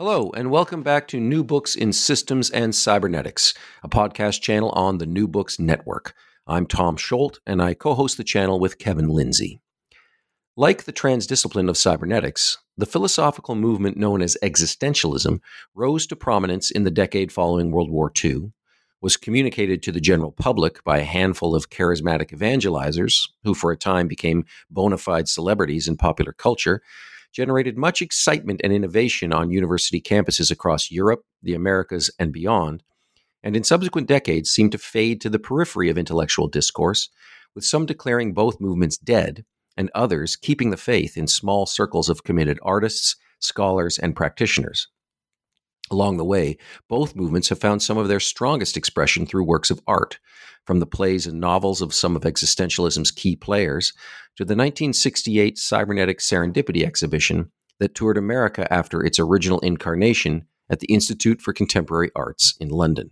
Hello, and welcome back to New Books in Systems and Cybernetics, a podcast channel on the New Books Network. I'm Tom Scholt, and I co host the channel with Kevin Lindsay. Like the transdiscipline of cybernetics, the philosophical movement known as existentialism rose to prominence in the decade following World War II, was communicated to the general public by a handful of charismatic evangelizers, who for a time became bona fide celebrities in popular culture, generated much excitement and innovation on university campuses across Europe, the Americas, and beyond, and in subsequent decades seemed to fade to the periphery of intellectual discourse, with some declaring both movements dead and others keeping the faith in small circles of committed artists, scholars, and practitioners. Along the way, both movements have found some of their strongest expression through works of art, from the plays and novels of some of existentialism's key players to the 1968 Cybernetic Serendipity exhibition that toured America after its original incarnation at the Institute for Contemporary Arts in London.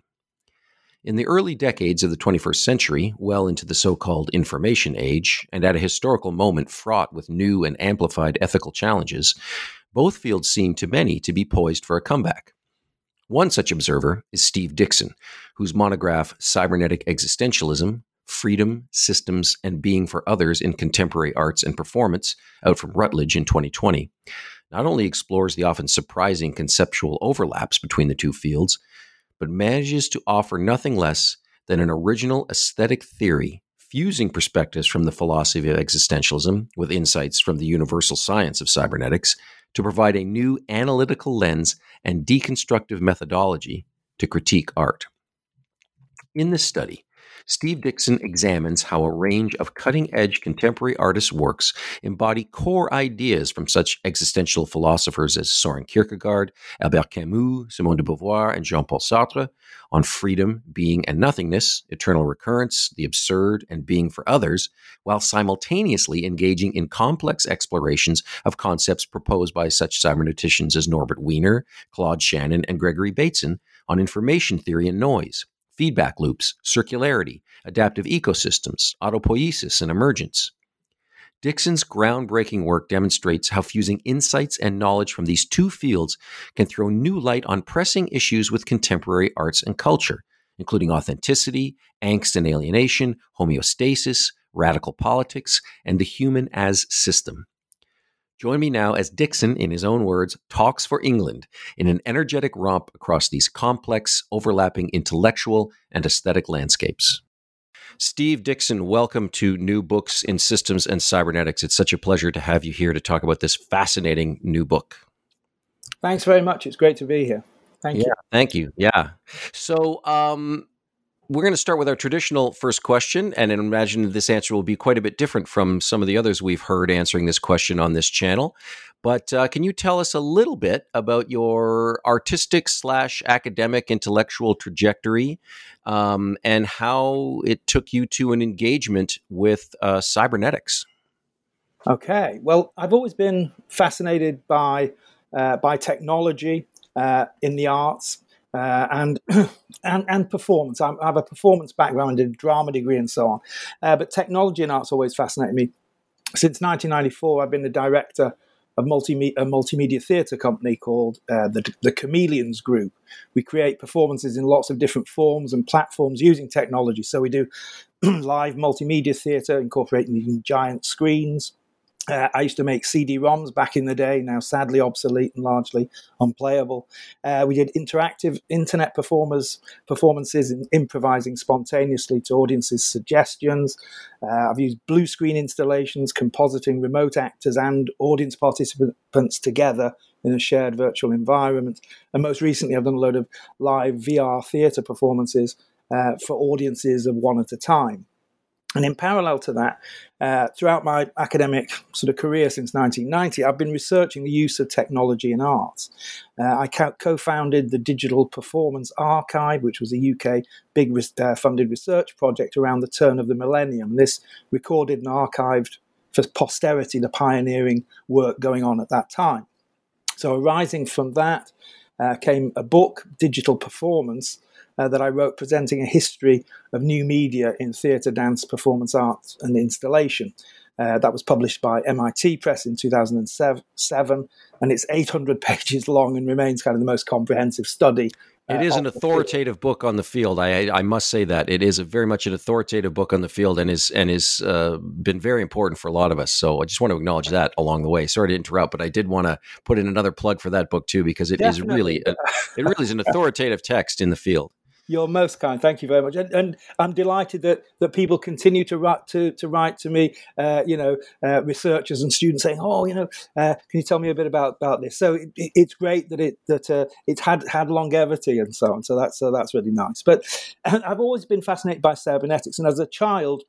In the early decades of the 21st century, well into the so called information age, and at a historical moment fraught with new and amplified ethical challenges, both fields seem to many to be poised for a comeback. One such observer is Steve Dixon, whose monograph Cybernetic Existentialism Freedom, Systems, and Being for Others in Contemporary Arts and Performance, out from Routledge in 2020, not only explores the often surprising conceptual overlaps between the two fields, but manages to offer nothing less than an original aesthetic theory fusing perspectives from the philosophy of existentialism with insights from the universal science of cybernetics to provide a new analytical lens and deconstructive methodology to critique art. In this study, Steve Dixon examines how a range of cutting edge contemporary artists' works embody core ideas from such existential philosophers as Soren Kierkegaard, Albert Camus, Simone de Beauvoir, and Jean Paul Sartre on freedom, being, and nothingness, eternal recurrence, the absurd, and being for others, while simultaneously engaging in complex explorations of concepts proposed by such cyberneticians as Norbert Wiener, Claude Shannon, and Gregory Bateson on information theory and noise feedback loops, circularity, adaptive ecosystems, autopoiesis, and emergence. Dixon's groundbreaking work demonstrates how fusing insights and knowledge from these two fields can throw new light on pressing issues with contemporary arts and culture, including authenticity, angst and alienation, homeostasis, radical politics, and the human as system. Join me now as Dixon, in his own words, talks for England in an energetic romp across these complex, overlapping intellectual and aesthetic landscapes. Steve Dixon, welcome to New Books in Systems and Cybernetics. It's such a pleasure to have you here to talk about this fascinating new book. Thanks very much. It's great to be here. Thank yeah, you. Thank you. Yeah. So, um, we're going to start with our traditional first question, and I imagine this answer will be quite a bit different from some of the others we've heard answering this question on this channel. But uh, can you tell us a little bit about your artistic slash academic intellectual trajectory um, and how it took you to an engagement with uh, cybernetics? Okay. Well, I've always been fascinated by uh, by technology uh, in the arts uh, and, and and performance. I have a performance background, did a drama degree, and so on. Uh, but technology and arts always fascinated me. Since 1994, I've been the director of multimedia, a multimedia theatre company called uh, the, the Chameleons Group. We create performances in lots of different forms and platforms using technology. So we do live multimedia theatre, incorporating giant screens, uh, I used to make CD-ROMs back in the day, now sadly obsolete and largely unplayable. Uh, we did interactive internet performers performances, in improvising spontaneously to audiences' suggestions. Uh, I've used blue screen installations, compositing remote actors and audience participants together in a shared virtual environment. And most recently, I've done a load of live VR theatre performances uh, for audiences of one at a time. And in parallel to that, uh, throughout my academic sort of career since 1990, I've been researching the use of technology in arts. Uh, I co founded the Digital Performance Archive, which was a UK big uh, funded research project around the turn of the millennium. This recorded and archived for posterity the pioneering work going on at that time. So, arising from that uh, came a book, Digital Performance, uh, that I wrote presenting a history of new media in theatre, dance, performance arts, and installation. Uh, that was published by MIT Press in 2007, and it's 800 pages long and remains kind of the most comprehensive study it is an authoritative book on the field. I, I must say that it is a very much an authoritative book on the field, and is and is uh, been very important for a lot of us. So I just want to acknowledge that along the way. Sorry to interrupt, but I did want to put in another plug for that book too because it Definitely. is really a, it really is an authoritative text in the field. You're most kind. Thank you very much. And, and, I'm delighted that, that people continue to write to, to write to me, uh, you know, uh, researchers and students saying, oh, you know, uh, can you tell me a bit about, about this? So it, it's great that it that uh, it's had had longevity and so on. So that's so that's really nice. But I've always been fascinated by cybernetics, and as a child,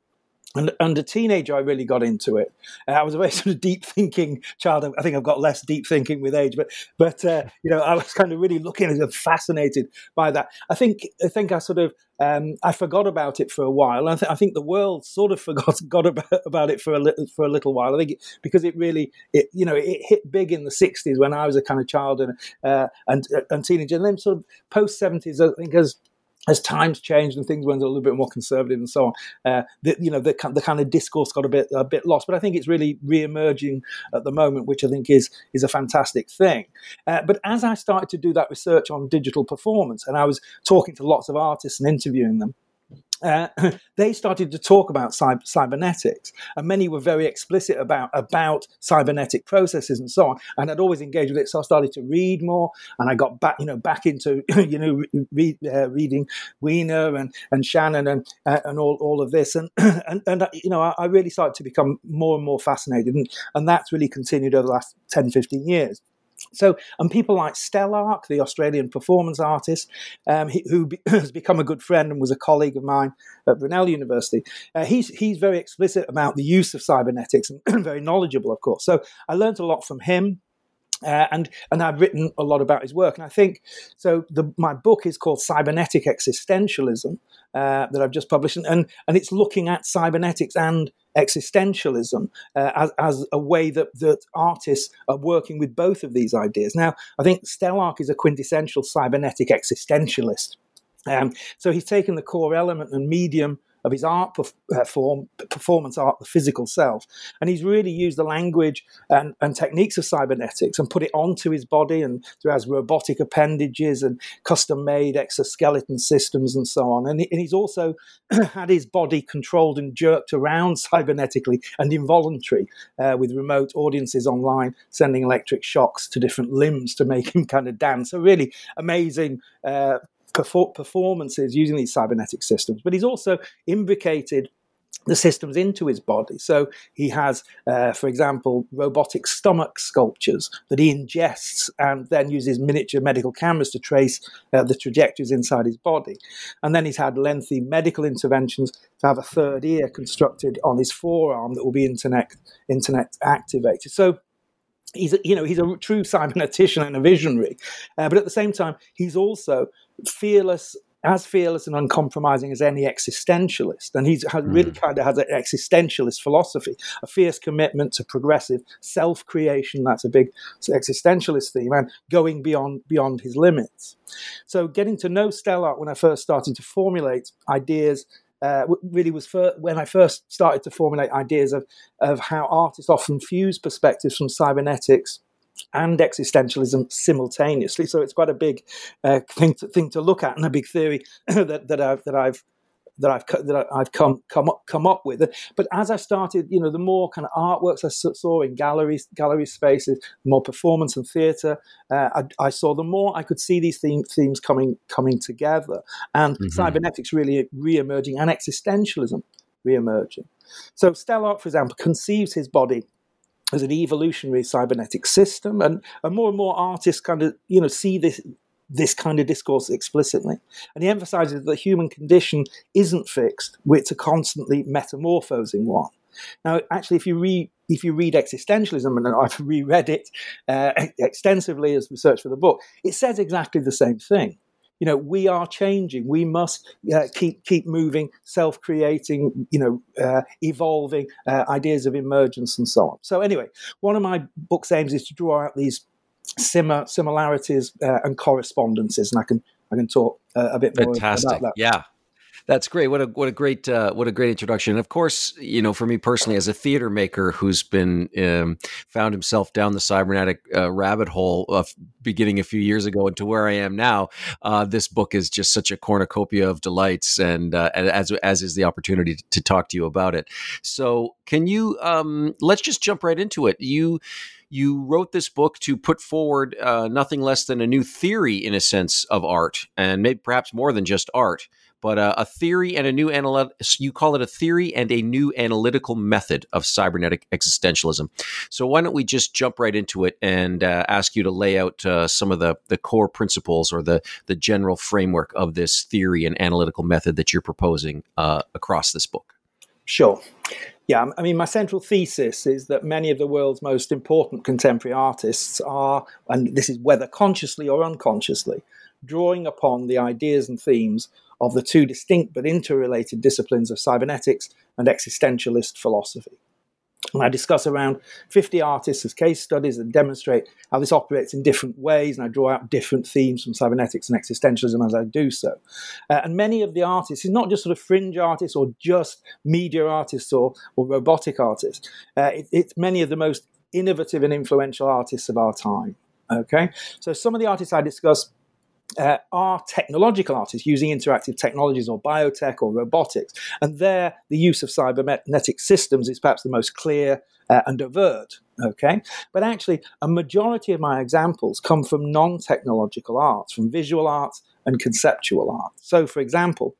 and, a teenager, I really got into it. Uh, I was a very sort of deep thinking child. I think I've got less deep thinking with age, but but uh, you know, I was kind of really looking and fascinated by that. I think I think I sort of um, I forgot about it for a while. I, th- I, think the world sort of forgot got about, about it for a little for a little while. I think it, because it really it you know it hit big in the '60s when I was a kind of child and uh, and and teenager, and then sort of post '70s. I think as as times changed and things went a little bit more conservative and so on, uh, the, you know, the, the kind of discourse got a bit a bit lost. But I think it's really re-emerging at the moment, which I think is is a fantastic thing. Uh, but as I started to do that research on digital performance, and I was talking to lots of artists and interviewing them, uh, they started to talk about cyber, cybernetics, and many were very explicit about about cybernetic processes and so on. And I'd always engaged with it, so I started to read more, and I got back, you know, back into you know read, uh, reading Wiener and, and Shannon and uh, and all, all of this, and and, and uh, you know, I, I, really started to become more and more fascinated, and, and that's really continued over the last 10, 15 years. So, and people like Stelarc, the Australian performance artist, um, he, who be, has become a good friend and was a colleague of mine at Brunel University, uh, he's he's very explicit about the use of cybernetics and very knowledgeable, of course. So, I learned a lot from him. Uh, and and I've written a lot about his work, and I think so. The, my book is called Cybernetic Existentialism uh, that I've just published, and, and it's looking at cybernetics and existentialism uh, as, as a way that, that artists are working with both of these ideas. Now, I think Stelarc is a quintessential cybernetic existentialist. Um, so he's taken the core element and medium of his art uh, performance art, the physical self. And he's really used the language and, and techniques of cybernetics and put it onto his body and through his robotic appendages and custom made exoskeleton systems and so on. And, and he's also had his body controlled and jerked around cybernetically and involuntary uh, with remote audiences online, sending electric shocks to different limbs to make him kind of dance. So, really amazing uh, performances using these cybernetic systems. But he's also imbricated the systems into his body. So he has, uh, for example, robotic stomach sculptures that he ingests and then uses miniature medical cameras to trace uh, the trajectories inside his body. And then he's had lengthy medical interventions to have a third ear constructed on his forearm that will be internet internet activated. So he's a, you know he's a true cybernetician and a visionary, uh, but at the same time he's also fearless as fearless and uncompromising as any existentialist. And he's really mm. kind of has an existentialist philosophy, a fierce commitment to progressive self creation. That's a big existentialist theme, and going beyond beyond his limits. So, getting to know Stelarc when I first started to formulate ideas. Uh, really was when I first started to formulate ideas of, of how artists often fuse perspectives from cybernetics and existentialism simultaneously. So it's quite a big uh, thing to thing to look at, and a big theory that that I've that I've that I've that I've come come up come up with. But as I started, you know, the more kind of artworks I saw in galleries, gallery spaces, more performance and theatre, uh, I, I, saw the more I could see these theme, themes coming coming together, and mm-hmm. cybernetics really re-emerging, and existentialism re-emerging. So Stelarc, for example, conceives his body as an evolutionary cybernetic system, and, and more and more artists kind of you know see this this kind of discourse explicitly. And he emphasizes that the human condition isn't fixed, it's a constantly metamorphosing one. Now, actually, if you read if you read existentialism, and I've reread it uh, extensively as research for the book, it says exactly the same thing. You know, we are changing. We must uh, keep keep moving, self-creating. You know, uh, evolving uh, ideas of emergence and so on. So, anyway, one of my book's aims is to draw out these similar similarities uh, and correspondences, and I can I can talk uh, a bit more Fantastic. about that. Yeah, that's great. What a what a great uh, what a great introduction. And of course, you know, for me personally, as a theater maker who's been um, found himself down the cybernetic uh, rabbit hole of beginning a few years ago and to where I am now, uh, this book is just such a cornucopia of delights, and uh, as as is the opportunity to, to, talk to you about it. So, can you um, let's just jump right into it. You you wrote this book to put forward uh, nothing less than a new theory, in a sense, of art, and maybe perhaps more than just art but uh, a theory and a new analytic you call it a theory and a new analytical method of cybernetic existentialism. So why don't we just jump right into it and uh, ask you to lay out uh, some of the the core principles or the the general framework of this theory and analytical method that you're proposing uh, across this book? Sure. Yeah, I mean, my central thesis is that many of the world's most important contemporary artists are, and this is whether consciously or unconsciously, drawing upon the ideas and themes of the two distinct but interrelated disciplines of cybernetics and existentialist philosophy. And I discuss around 50 artists as case studies that demonstrate how this operates in different ways, and I draw out different themes from cybernetics and existentialism as I do so. Uh, and many of the artists, it's not just sort of fringe artists or just media artists or, or robotic artists, uh, it, it's many of the most innovative and influential artists of our time. Okay, so some of the artists I discuss uh, are technological artists using interactive technologies or biotech or robotics. And there, the use of cybernetic systems is perhaps the most clear uh, and overt. Okay, but actually, a majority of my examples come from non technological arts, from visual arts and conceptual art. So, for example,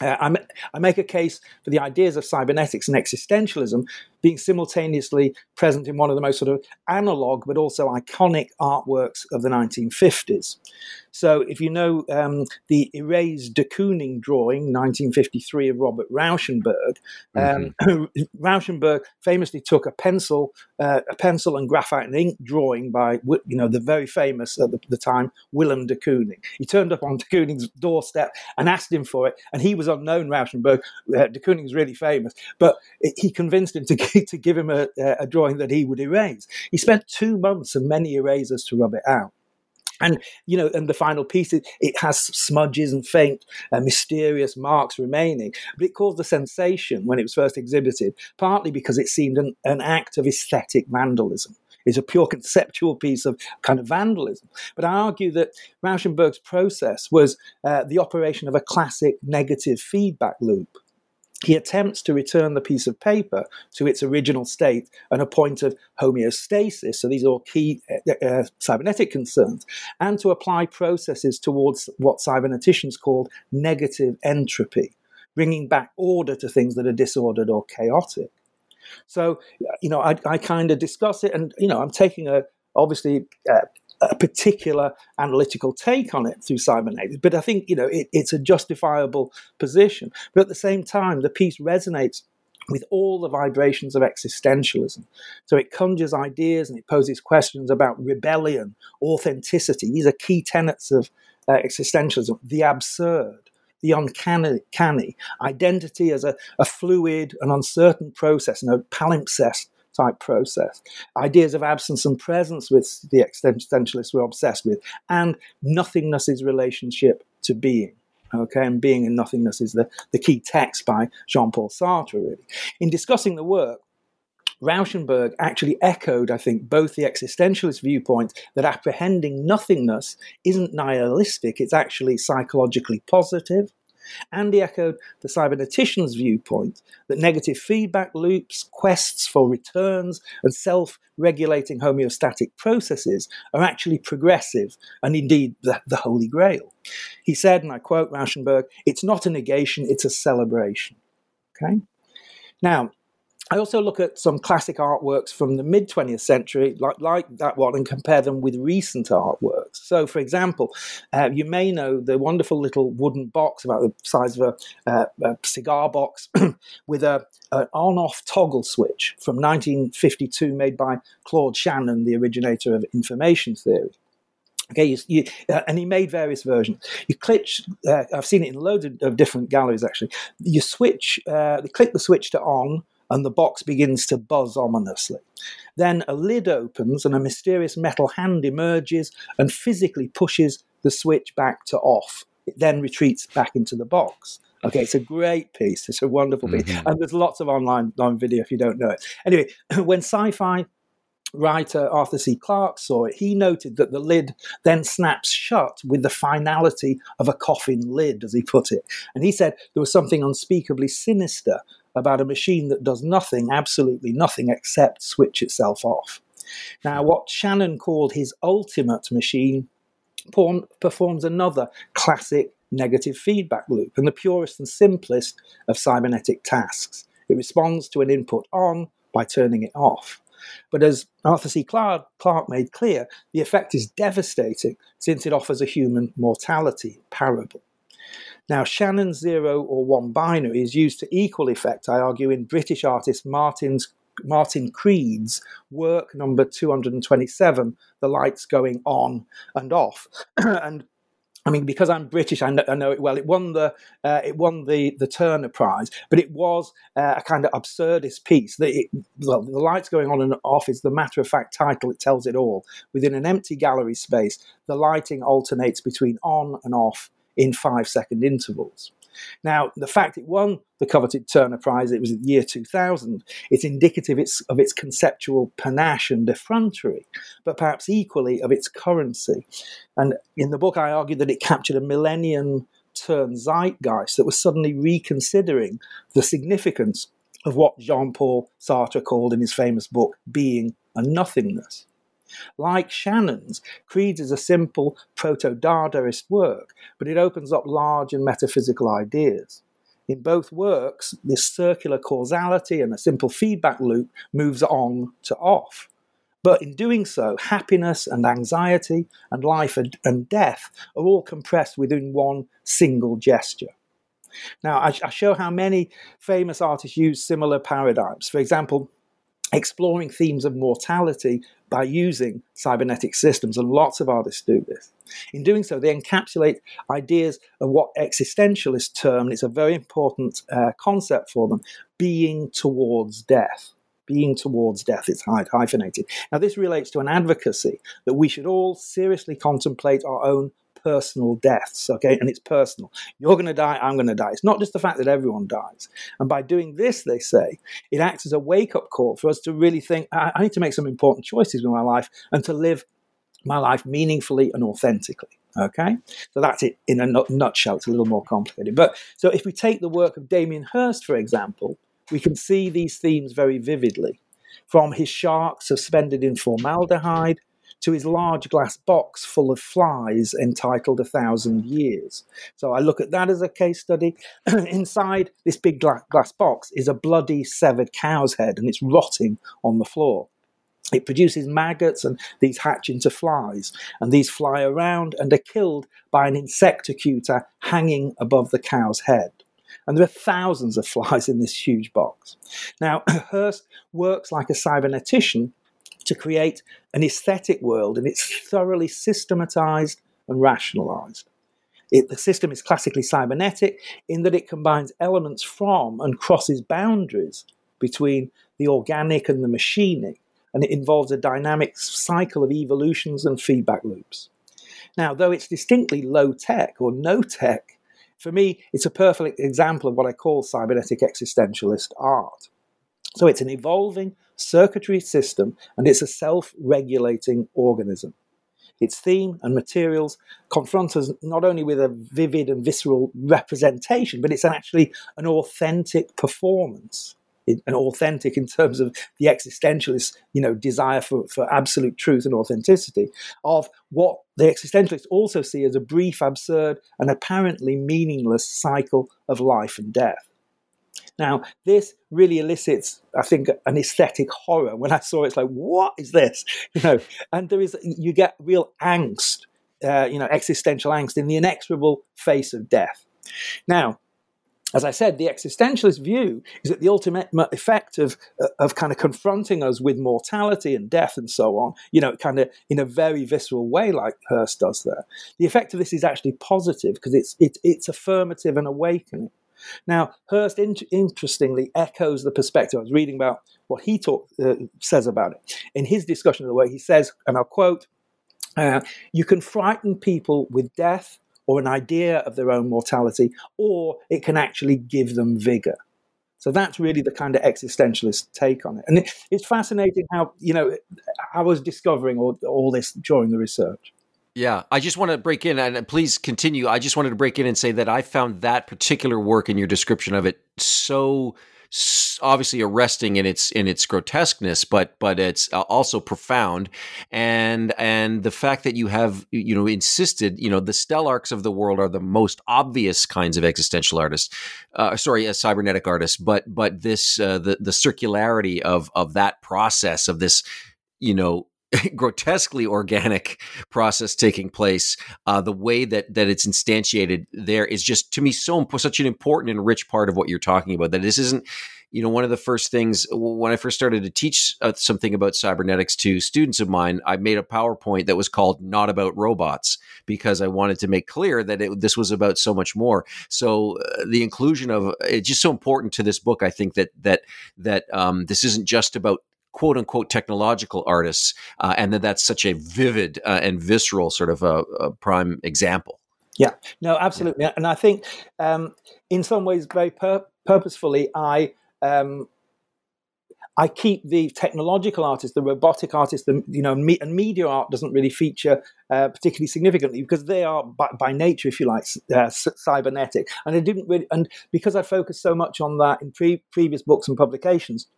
uh, I make a case for the ideas of cybernetics and existentialism being simultaneously present in one of the most sort of analog but also iconic artworks of the 1950s. So, if you know um, the erased de Kooning drawing, 1953, of Robert Rauschenberg, um, mm-hmm. Rauschenberg famously took a pencil, uh, a pencil and graphite and ink drawing by, you know, the very famous at the, the time Willem de Kooning. He turned up on de Kooning's doorstep and asked him for it, and he was unknown. Rauschenberg, uh, de Kooning's really famous, but he convinced him to to give him a, a drawing that he would erase. He spent two months and many erasers to rub it out. And you know, and the final piece it, it has smudges and faint, uh, mysterious marks remaining. But it caused a sensation when it was first exhibited, partly because it seemed an, an act of aesthetic vandalism. It's a pure conceptual piece of kind of vandalism. But I argue that Rauschenberg's process was uh, the operation of a classic negative feedback loop he attempts to return the piece of paper to its original state and a point of homeostasis. So these are all key uh, uh, cybernetic concerns, and to apply processes towards what cyberneticians called negative entropy, bringing back order to things that are disordered or chaotic. So, you know, I, I kind of discuss it, and you know, I'm taking a obviously uh, a particular analytical take on it through cybernetics. But I think you know it, it's a justifiable position. But at the same time, the piece resonates with all the vibrations of existentialism. So it conjures ideas and it poses questions about rebellion, authenticity. These are key tenets of uh, existentialism. The absurd, the uncanny, identity as a, a fluid and uncertain process, and a palimpsest type process. Ideas of absence and presence, with the existentialists were obsessed with, and nothingness's relationship to being. Okay, and being and nothingness is the, the key text by Jean Paul Sartre, really. In discussing the work, Rauschenberg actually echoed, I think, both the existentialist viewpoint that apprehending nothingness isn't nihilistic, it's actually psychologically positive, and he echoed the cybernetician's viewpoint that negative feedback loops, quests for returns, and self regulating homeostatic processes are actually progressive and indeed the, the holy grail. He said, and I quote Rauschenberg, it's not a negation, it's a celebration. Okay? Now, I also look at some classic artworks from the mid 20th century, like, like that one, and compare them with recent artworks. So, for example, uh, you may know the wonderful little wooden box about the size of a, uh, a cigar box with a, an on off toggle switch from 1952 made by Claude Shannon, the originator of information theory. Okay, you, you, uh, and he made various versions. You click, uh, I've seen it in loads of, of, different galleries actually. You switch, uh, you click the switch to on, and the box begins to buzz ominously. Then a lid opens and a mysterious metal hand emerges and physically pushes the switch back to off. It then retreats back into the box. Okay, it's a great piece. It's a wonderful piece. Mm-hmm. And there's lots of online, online video if you don't know it. Anyway, when sci fi writer Arthur C. Clarke saw it, he noted that the lid then snaps shut with the finality of a coffin lid, as he put it. And he said there was something unspeakably sinister about a machine that does nothing, absolutely nothing, except switch itself off. Now, what Shannon called his ultimate machine performs another classic negative feedback loop and the purest and simplest of cybernetic tasks. It responds to an input on by turning it off. But as Arthur C. Clarke, made clear, the effect is devastating since it offers a human mortality parable. Now, Shannon's zero or one binary is used to equal effect, I argue, in British artist Martin's Martin Creed's work number 227, The Lights Going On and Off. and I mean, because I'm British, I know, I know, it well. It won the uh, it won the the Turner Prize, but it was uh, a kind of absurdist piece. That it, well, the lights going on and off is the matter of fact title. It tells it all. Within an empty gallery space, the lighting alternates between on and off in five second intervals. Now, the fact it won the coveted Turner Prize, it was in the year 2000, it's indicative of its conceptual panache and effrontery, but perhaps equally of its currency. And in the book, I argue that it captured a millennium turn zeitgeist that was suddenly reconsidering the significance of what Jean Paul Sartre called in his famous book, Being and Nothingness. Like Shannon's, Creed's is a simple proto Dadaist work, but it opens up large and metaphysical ideas. In both works, this circular causality and a simple feedback loop moves on to off. But in doing so, happiness and anxiety and life and death are all compressed within one single gesture. Now, I, show how many famous artists use similar paradigms. For example, exploring themes of mortality by using cybernetic systems, and lots of artists do this. In doing so, they encapsulate ideas of what existentialists term, and it's a very important uh, concept for them, being towards death. Being towards death, it's hyphenated. Now, this relates to an advocacy that we should all seriously contemplate our own personal deaths, okay? And it's personal. You're going to die, I'm going to die. It's not just the fact that everyone dies. And by doing this, they say, it acts as a wake up call for us to really think, I, I need to make some important choices in my life and to live my life meaningfully and authentically. Okay, so that's it in a nutshell. It's a little more complicated. But so if we take the work of Damien Hirst, for example, we can see these themes very vividly. From his shark suspended in formaldehyde to his large glass box full of flies entitled A Thousand Years. So I look at that as a case study. Inside this big glass box is a bloody severed cow's head and it's rotting on the floor. It produces maggots and these hatch into flies, and these fly around and are killed by an insectocutor hanging above the cow's head. And there are thousands of flies in this huge box. Now, Hirst works like a cybernetician to create an aesthetic world, and it's thoroughly systematized and rationalized. It, the system is classically cybernetic in that it combines elements from and crosses boundaries between the organic and the machinic, and it involves a dynamic cycle of evolutions and feedback loops. Now, though it's distinctly low tech or no tech, for me, it's a perfect example of what I call cybernetic existentialist art. So it's an evolving circuitry system and it's a self regulating organism. Its theme and materials confront us not only with a vivid and visceral representation, but it's actually an authentic performance. An authentic in terms of the existentialist, you know, desire for, for absolute truth and authenticity of what the existentialists also see as a brief, absurd, and apparently meaningless cycle of life and death. Now, this really elicits, I think, an aesthetic horror. When I saw it, it's like, what is this? You know, and there is, you get real angst, uh, you know, existential angst in the inexorable face of death. Now, as I said, the existentialist view is that the ultimate effect of, of kind of confronting us with mortality and death and so on, you know, kind of in a very visceral way, like Hirst does there. The effect of this is actually positive because it's, it, it's affirmative and awakening. Now, Hirst in- interestingly echoes the perspective. I was reading about what he talk, uh, says about it. In his discussion of the way, he says, and I'll quote, uh, You can frighten people with death or an idea of their own mortality, or it can actually give them vigor. So that's really the kind of existentialist take on it. And it, it's fascinating how, you know, I was discovering all, all this during the research. Yeah, I just want to break in and please continue. I just wanted to break in and say that I found that particular work in your description of it so obviously arresting in its in its grotesqueness, but but it's uh, also profound, and and the fact that you have you know insisted you know the Stelarcs of the world are the most obvious kinds of existential artists, uh, sorry, a cybernetic artists, but but this uh, the the circularity of of that process of this you know grotesquely organic process taking place. Uh, the way that that it's instantiated there is just to me so such an important and rich part of what you're talking about. That this isn't, you know, one of the first things when I first started to teach uh, something about cybernetics to students of mine. I made a PowerPoint that was called "Not About Robots" because I wanted to make clear that it, this was about so much more. So uh, the inclusion of it's just so important to this book. I think that that that um, this isn't just about quote unquote technological artists, uh, and that that's such a vivid uh, and visceral sort of a, a, prime example. Yeah, no, absolutely, and I think um, in some ways, very pur- purposefully, I. Um, I keep the technological artists, the robotic artists, the you know, me, and media art doesn't really feature uh, particularly significantly because they are by, by nature, if you like, uh, cybernetic. And I didn't really, and because I focused so much on that in pre- previous books and publications,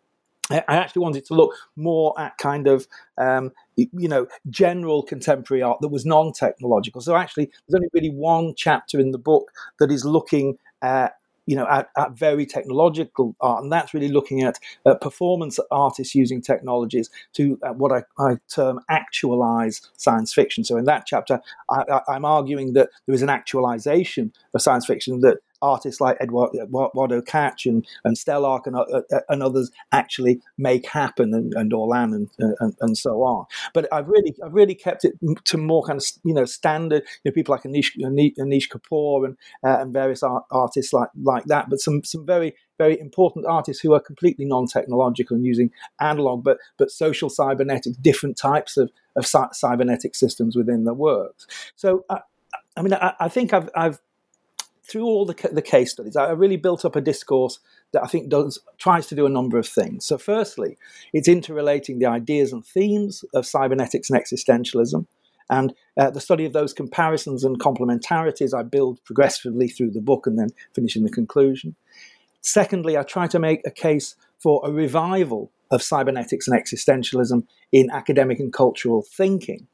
I actually wanted to look more at kind of, um, you know, general contemporary art that was non technological. So actually, there's only really one chapter in the book that is looking at you know, at, at, very technological art, and that's really looking at uh, performance artists using technologies to uh, what I, I, term actualize science fiction. So in that chapter, I, am arguing that there is an actualization of science fiction that artists like Eduardo, Eduardo Kac and, and Stelarc and, uh, uh, and others actually make happen, and, and Orlan and, and, and so on. But I've really I've really kept it to more kind of you know standard you know people like Anish Anish Kapoor and uh, and various art, artists like like that. But some some very very important artists who are completely non-technological and using analog but but social cybernetics, different types of of cybernetic systems within their works. So. Uh, I mean, I, I think I've, I've through all the, the case studies, I really built up a discourse that I think does tries to do a number of things. So, firstly, it's interrelating the ideas and themes of cybernetics and existentialism, and uh, the study of those comparisons and complementarities I build progressively through the book and then finish in the conclusion. Secondly, I try to make a case for a revival of cybernetics and existentialism in academic and cultural thinking.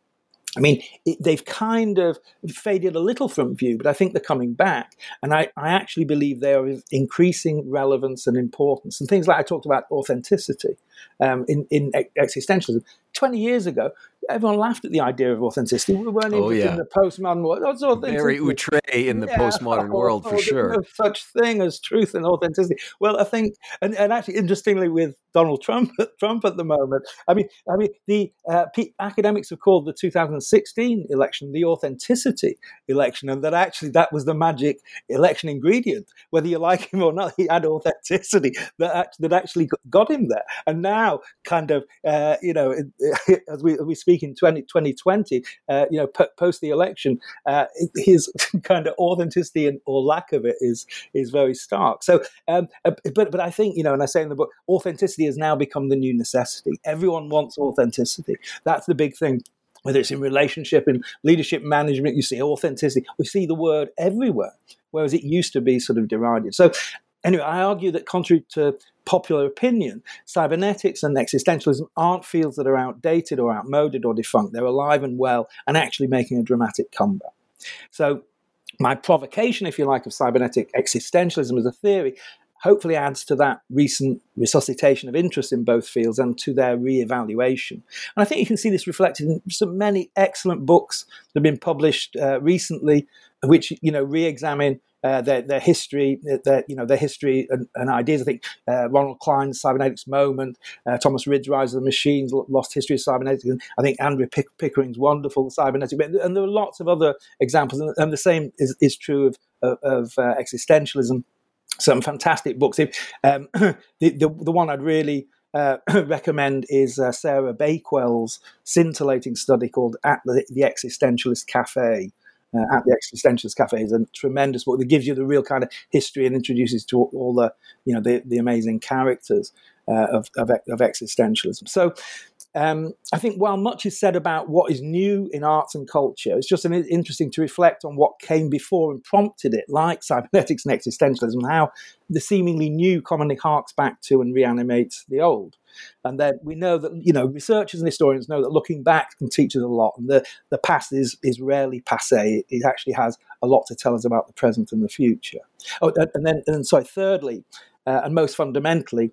I mean, it, they've kind of faded a little from view, but I think they're coming back. And I, I actually believe they are of increasing relevance and importance. And things like I talked about authenticity um, in, in existentialism. 20 years ago, everyone laughed at the idea of authenticity. We weren't oh, yeah. in the postmodern world. That's Very outre in the yeah, postmodern world, for sure. No such thing as truth and authenticity. Well, I think, and, and actually, interestingly, with Donald Trump, Trump at the moment, I mean, I mean, the uh, academics have called the 2016 election the authenticity election, and that actually that was the magic election ingredient. Whether you like him or not, he had authenticity that that actually got him there. And now, kind of, uh, you know, as we, as we speak in 20, 2020, uh, you know, post the election, uh, his kind of authenticity and, or lack of it is is very stark. So, um, uh, but but I think you know, and I say in the book, authenticity has now become the new necessity. Everyone wants authenticity. That's the big thing whether it's in relationship in leadership management you see authenticity we see the word everywhere whereas it used to be sort of derided so Anyway, I argue that contrary to popular opinion, cybernetics and existentialism aren't fields that are outdated or outmoded or defunct. They're alive and well and actually making a dramatic comeback. So, my provocation, if you like, of cybernetic existentialism as a theory hopefully adds to that recent resuscitation of interest in both fields and to their re-evaluation. And I think you can see this reflected in so many excellent books that have been published uh, recently, which you know re-examine uh, their, their history, their you know their history and, and ideas. I think uh, Ronald Kline's Cybernetics Moment, uh, Thomas Rid's Rise of the Machines, Lost History of Cybernetics, and I think Andrew Pick- Pickering's wonderful Cybernetic. And there are lots of other examples, and, and the same is, is true of, of, of uh, existentialism. Some fantastic books. Um, the, the the one I'd really uh, recommend is uh, Sarah Bakewell's scintillating study called At the, the Existentialist Cafe, uh, at the Existentialist Cafe is a tremendous book that gives you the real kind of history and introduces to all the you know the, the amazing characters uh, of, of, of existentialism. So um, I think while much is said about what is new in arts and culture, it's just an, interesting to reflect on what came before and prompted it, like cybernetics and existentialism, how the seemingly new commonly harks back to and reanimates the old. And then we know that you know researchers and historians know that looking back can teach us a lot, and the, the past is is rarely passe. It actually has a lot to tell us about the present and the future. Oh, and then and sorry, thirdly, uh, and most fundamentally,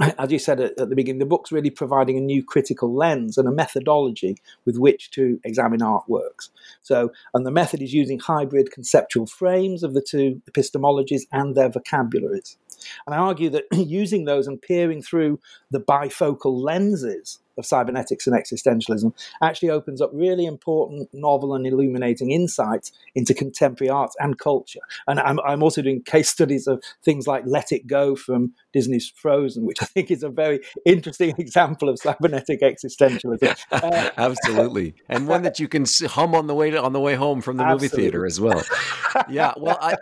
as you said at, at, the beginning, the book's really providing a new critical lens and a methodology with which to examine artworks. So, and the method is using hybrid conceptual frames of the two epistemologies and their vocabularies. And I argue that using those and peering through the bifocal lenses of cybernetics and existentialism actually opens up really important, novel, and illuminating insights into contemporary arts and culture. And I'm, I'm also doing case studies of things like Let It Go from Disney's Frozen, which I think is a very interesting example of cybernetic existentialism. Uh, Absolutely, and one that you can hum on the way to, on the way home from the absolutely. movie theater as well. yeah, well, I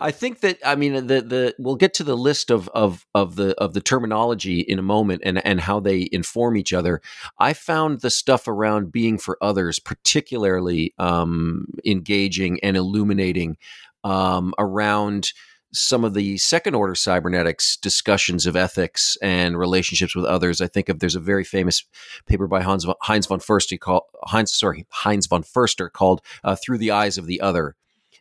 I think that I mean the the we'll get to the list of of of the of the terminology in a moment and and how they inform each other. I found the stuff around being for others particularly um, engaging and illuminating um, around some of the second order cybernetics discussions of ethics and relationships with others. I think of there's a very famous paper by Hans von, Heinz von Förster called Heinz sorry Heinz von Förster called uh, "Through the Eyes of the Other,"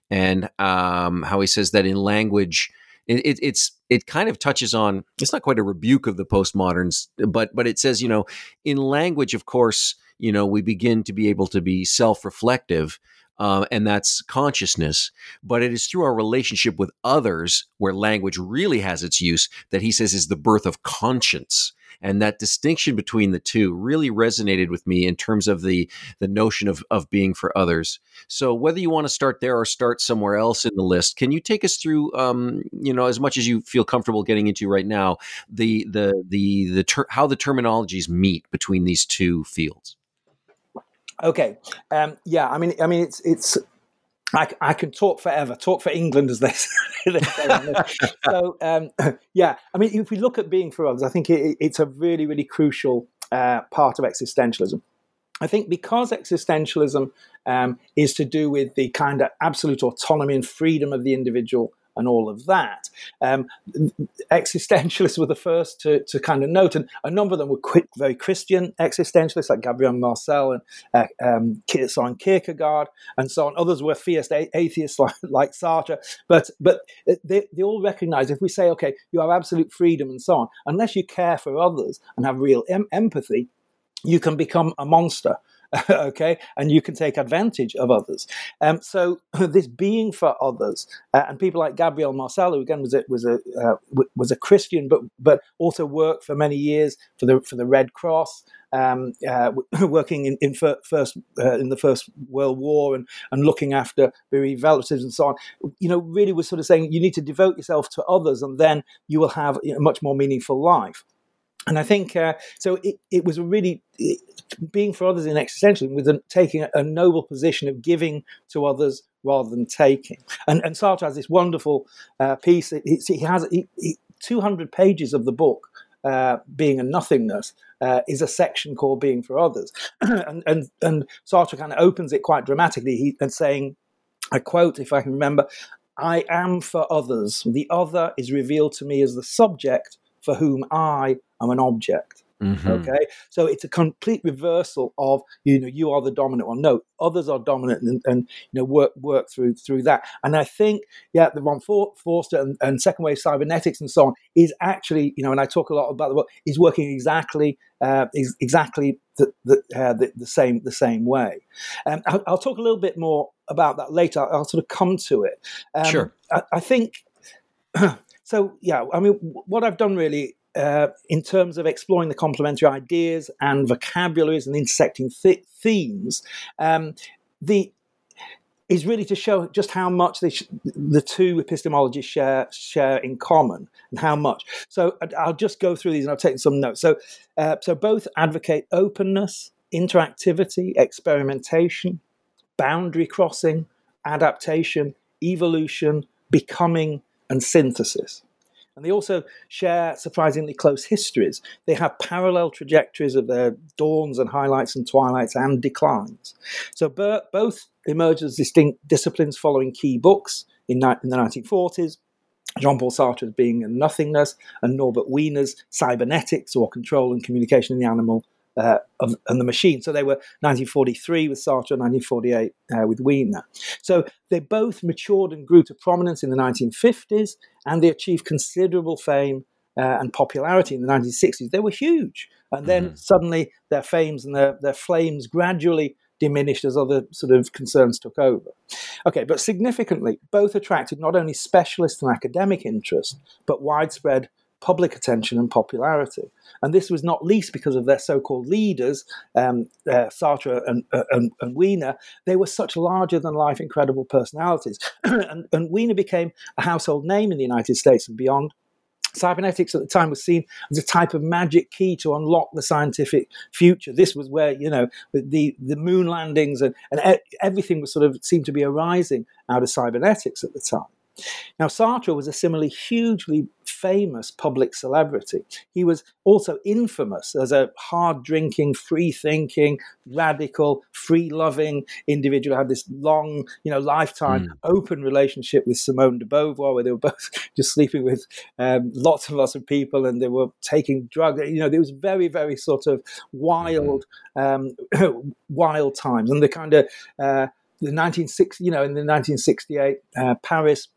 and um, how he says that in language it, it, it's it kind of touches on it's not quite a rebuke of the postmoderns but but it says you know in language of course you know we begin to be able to be self-reflective uh, and that's consciousness but it is through our relationship with others where language really has its use that he says is the birth of conscience and that distinction between the two really resonated with me in terms of the the notion of of being for others. So whether you want to start there or start somewhere else in the list, can you take us through, um, you know, as much as you feel comfortable getting into right now, the the the the ter- how the terminologies meet between these two fields? Okay, um, yeah, I mean, I mean, it's it's I, I, can talk forever, talk for England, as they say. so, um, yeah, I mean, if we look at being for others, I think it, it's a really, really crucial uh, part of existentialism. I think because existentialism um, is to do with the kind of absolute autonomy and freedom of the individual and all of that. Um, existentialists were the first to, to kind of note, and a number of them were quick, very Christian existentialists, like Gabriel Marcel and uh, um, Kierkegaard, and so on. Others were theist atheists like, like Sartre, but but they, they all recognize if we say, okay, you have absolute freedom and so on, unless you care for others and have real em- empathy, you can become a monster. okay, and you can take advantage of others. Um, so this being for others, uh, and people like Gabriel Marcel, who again was a was a uh, was a Christian, but but also worked for many years for the for the Red Cross. Um, uh, working in, in first uh, in the First World War and, and looking after bereaved relatives and so on, you know, really was sort of saying you need to devote yourself to others, and then you will have a much more meaningful life. And I think uh, so. It, it was really it, being for others in existentialism with taking a, a, noble position of giving to others rather than taking. And, and Sartre has this wonderful uh, piece. It, he has 200 pages of the book. Uh, being a nothingness uh, is a section called "Being for Others," and, and and Sartre kind of opens it quite dramatically. He and saying, I quote, if I can remember, "I am for others. The other is revealed to me as the subject for whom I am an object. Mm-hmm. Okay, so it's a complete reversal of you know you are the dominant one. No, others are dominant, and, and you know work work through through that. And I think yeah, the Ron For- Forster and, and, second wave cybernetics and so on is actually you know, and I talk a lot about the work is working exactly uh, is exactly the the, uh, the, the, same the same way. Um, I'll, I'll, talk a little bit more about that later. I'll, I'll sort of come to it. Um, sure. I, I think. so yeah, I mean, what I've done really uh, in terms of exploring the complementary ideas and vocabularies and intersecting th- themes, um, the is really to show just how much sh- the two epistemologies share share in common and how much. So I'll just go through these and I've taken some notes. So, uh, so both advocate openness, interactivity, experimentation, boundary crossing, adaptation, evolution, becoming, and synthesis. And they also share surprisingly close histories. They have parallel trajectories of their dawns and highlights and twilights and declines. So both emerged as distinct disciplines following key books in, in the 1940s. Jean Paul Sartre's Being and Nothingness, and Norbert Wiener's Cybernetics, or Control and Communication in the Animal uh, of, and the machine. So they were 1943 with Sartre, 1948 uh, with Wiener. So they both matured and grew to prominence in the 1950s, and they achieved considerable fame uh, and popularity in the 1960s. They were huge, and then mm-hmm. suddenly their fames and their, their flames gradually diminished as other sort of concerns took over. Okay, but significantly, both attracted not only specialist and academic interest, but widespread public attention and popularity. And this was not least because of their so called leaders, um, uh, Sartre and, uh, and, and, Wiener. They were such larger than life, incredible personalities. and, and Wiener became a household name in the United States and beyond. Cybernetics at the time was seen as a type of magic key to unlock the scientific future. This was where, you know, the, the moon landings and, and everything was sort of seemed to be arising out of cybernetics at the time. Now, Sartre was a similarly hugely famous public celebrity. He was also infamous as a hard drinking, free thinking, radical, free loving individual. Had this long, you know, lifetime mm. open relationship with Simone de Beauvoir, where they were both just sleeping with um, lots and lots of people, and they were taking drugs. You know, there was very, very sort of wild, mm. um, wild times, and the kind of uh, the 1960, you know, in the 1968 uh, Paris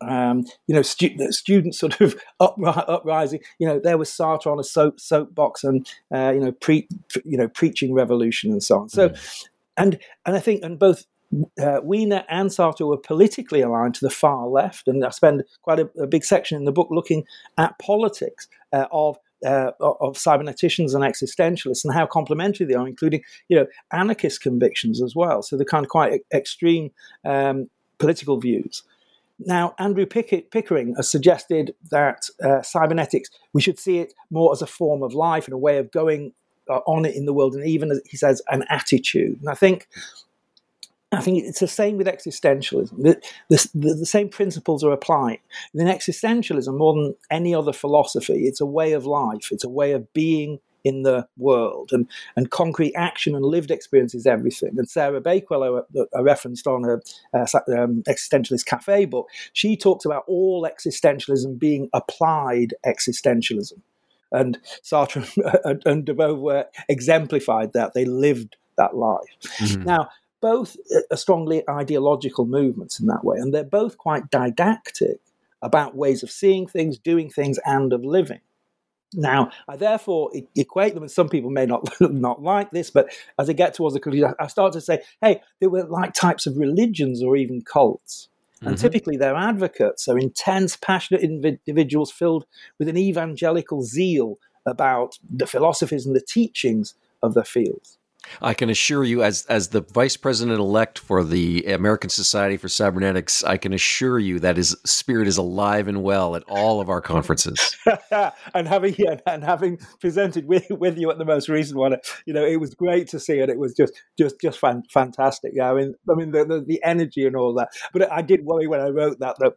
um, you know, stu- students sort of upri- uprising. You know, there was Sartre on a soap soapbox and uh, you know, pre- you know, preaching revolution and so on. So, mm. and and I think and both uh, Wiener and Sartre were politically aligned to the far left, and I spend quite a, a big section in the book looking at politics uh, of. Uh, of cyberneticians and existentialists and how complementary they are, including you know anarchist convictions as well. So the kind of quite extreme um, political views. Now, Andrew Pickering has suggested that uh, cybernetics, we should see it more as a form of life and a way of going uh, on it in the world, and even, as he says, an attitude. And I think I think it's the same with existentialism. The, the, the, the, same principles are applied. In existentialism, more than any other philosophy, it's a way of life. It's a way of being in the world. And, and concrete action and lived experience is everything. And Sarah Bakewell, I, referenced on her a um, Existentialist Cafe book, she talks about all existentialism being applied existentialism. And Sartre and, and De Beauvoir exemplified that. They lived that life. Mm-hmm. Now, both are strongly ideological movements in that way, and they're both quite didactic about ways of seeing things, doing things, and of living. Now, I therefore equate them, and some people may not not like this, but as I get towards the conclusion, I start to say, hey, they were like types of religions or even cults. And mm-hmm. typically, their advocates are intense, passionate individuals filled with an evangelical zeal about the philosophies and the teachings of their fields. I can assure you, as as the vice president elect for the American Society for Cybernetics, I can assure you that his spirit is alive and well at all of our conferences. and having and having presented with, with you at the most recent one, you know, it was great to see it. It was just just just fan, fantastic. Yeah, I mean, I mean the, the the energy and all that. But I did worry when I wrote that that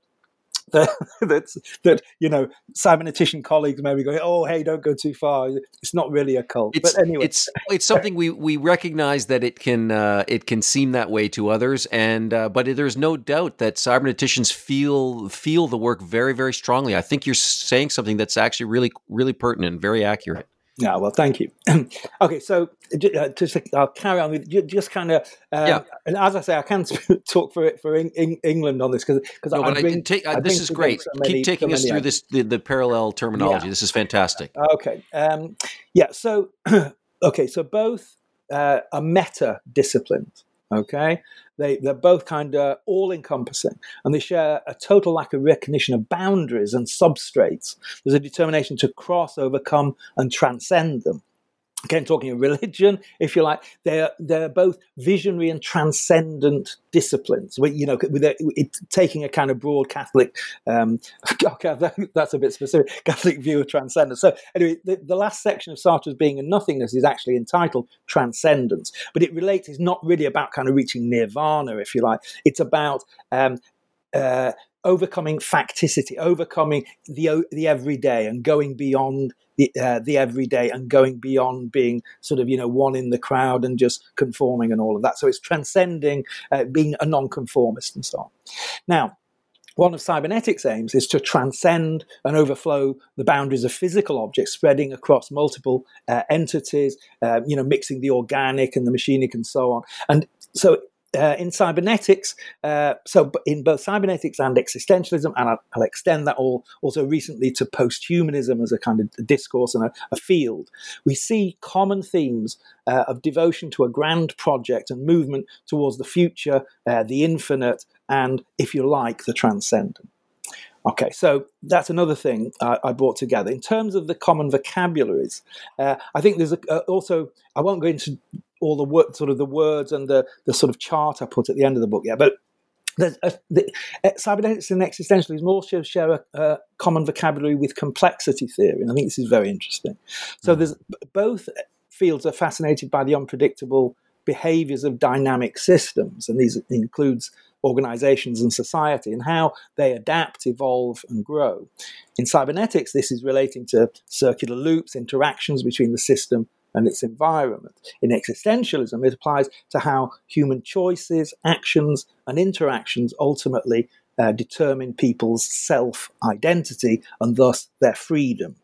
that that's that you know cybernetician colleagues maybe go oh hey don't go too far. It's not really a cult it's, but anyway. it's it's something we we recognize that it can uh, it can seem that way to others and uh, but there's no doubt that cyberneticians feel feel the work very very strongly. I think you're saying something that's actually really really pertinent and very accurate Yeah, well, thank you. okay, so uh, just I'll carry on with just kind of. Uh, yeah. And as I say, I can't talk for it for in, in England on this because because no, I, bring, I take, uh, this is great. So many, Keep taking so us through this the, the parallel terminology. Yeah. This is fantastic. Okay. Um, yeah. So okay. So both uh, are meta disciplines. Okay, they they're both kind of all encompassing, and they share a total lack of recognition of boundaries and substrates. There's a determination to cross, overcome, and transcend them again talking of religion if you like they're they're both visionary and transcendent disciplines. You know with a, it, taking a kind of broad catholic um, okay that, that's a bit specific catholic view of transcendence. So anyway the, the last section of sartre's being and nothingness is actually entitled transcendence but it relates it's not really about kind of reaching nirvana if you like. It's about um, uh, overcoming facticity, overcoming the the everyday, and going beyond the uh, the everyday, and going beyond being sort of you know one in the crowd and just conforming and all of that. So it's transcending uh, being a nonconformist and so on. Now. One of cybernetics' aims is to transcend and overflow the boundaries of physical objects, spreading across multiple uh, entities, uh, you know, mixing the organic and the machinic and so on. And so uh, in cybernetics, uh, so in both cybernetics and existentialism, and I'll, I'll, extend that all also recently to posthumanism as a kind of discourse and a, a field, we see common themes uh, of devotion to a grand project and movement towards the future, uh, the infinite, and, if you like, the transcendent. Okay, so that's another thing I brought together. In terms of the common vocabularies, uh, I think there's a, uh, also, I won't go into all the word, sort of the words and the, the sort of chart I put at the end of the book yet, but there's a, the, uh, cybernetics and existentialism also share a, a, common vocabulary with complexity theory, and I think this is very interesting. So mm. there's both fields are fascinated by the unpredictable behaviors of dynamic systems, and these includes organizations and society and how they adapt, evolve, and grow. In cybernetics, this is relating to circular loops, interactions between the system and its environment. In existentialism, it applies to how human choices, actions, and interactions ultimately uh, determine people's self identity and thus their freedom.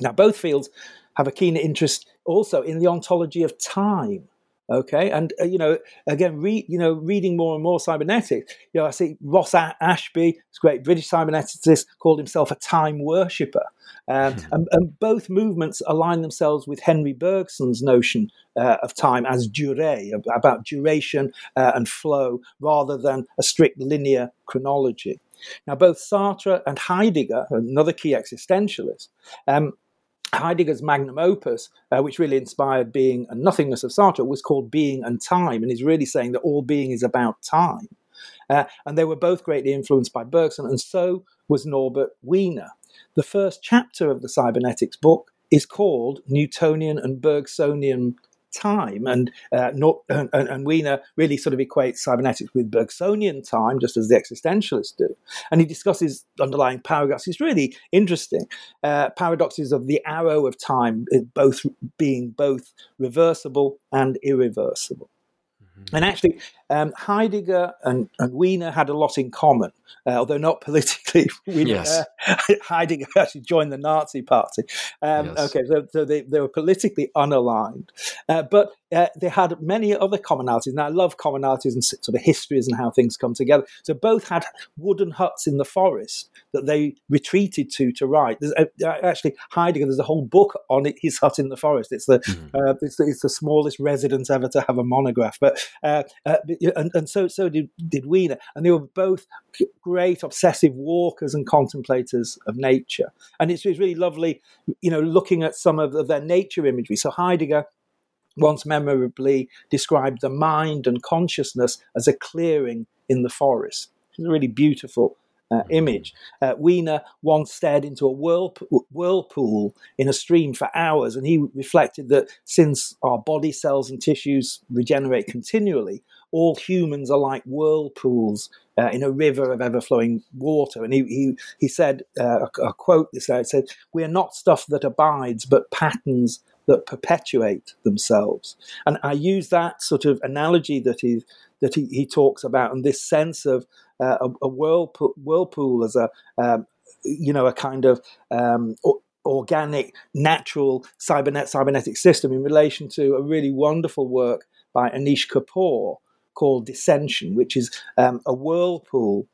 Now, both fields have a keen interest also in the ontology of time Okay, and uh, you know, again, read you know, reading more and more cybernetics. You know, I see Ross Ashby, this great British cyberneticist, called himself a time worshipper, um, hmm. and, and, both movements align themselves with Henri Bergson's notion uh, of time as durée, about duration uh, and flow, rather than a strict linear chronology. Now, both Sartre and Heidegger, another key existentialist, um, Heidegger's magnum opus, uh, which really inspired being and nothingness of Sartre, was called Being and Time, and he's really saying that all being is about time. Uh, and they were both greatly influenced by Bergson, and so was Norbert Wiener. The first chapter of the cybernetics book is called Newtonian and Bergsonian time. And, uh, not, and, and Wiener really sort of equates cybernetics with Bergsonian time, just as the existentialists do. And he discusses underlying paradoxes. It's really interesting. Uh, paradoxes of the arrow of time, both being both reversible and irreversible. And actually, um, Heidegger and, and, Wiener had a lot in common, uh, although not politically. Wiener, yes. Uh, Heidegger actually joined the Nazi Party. Um, yes. Okay, so, so they, they, were politically unaligned, uh, but uh, they had many other commonalities. Now, I love commonalities and sort of histories and how things come together. So both had wooden huts in the forest that they retreated to to write. There's uh, actually Heidegger. There's a whole book on it, his hut in the forest. It's the, mm. it's, the it's, the smallest residence ever to have a monograph, but Uh, uh, and, and so so did, did Wiener. And they were both great obsessive walkers and contemplators of nature. And it's, it's really lovely, you know, looking at some of, of their nature imagery. So Heidegger once memorably described the mind and consciousness as a clearing in the forest. It's a really beautiful uh, image. Uh, Wiener once stared into a whirlpool, whirlpool in a stream for hours, and he reflected that since our body cells and tissues regenerate continually, all humans are like whirlpools uh, in a river of ever flowing water. And he, he, he said, uh, quote this out, said, We are not stuff that abides, but patterns that perpetuate themselves. And I use that sort of analogy that he, that he, he talks about and this sense of uh, a, a whirlpool, whirlpool as a, um, you know, a kind of um, organic, natural cybernet cybernetic system in relation to a really wonderful work by Anish Kapoor called Descension, which is um, a whirlpool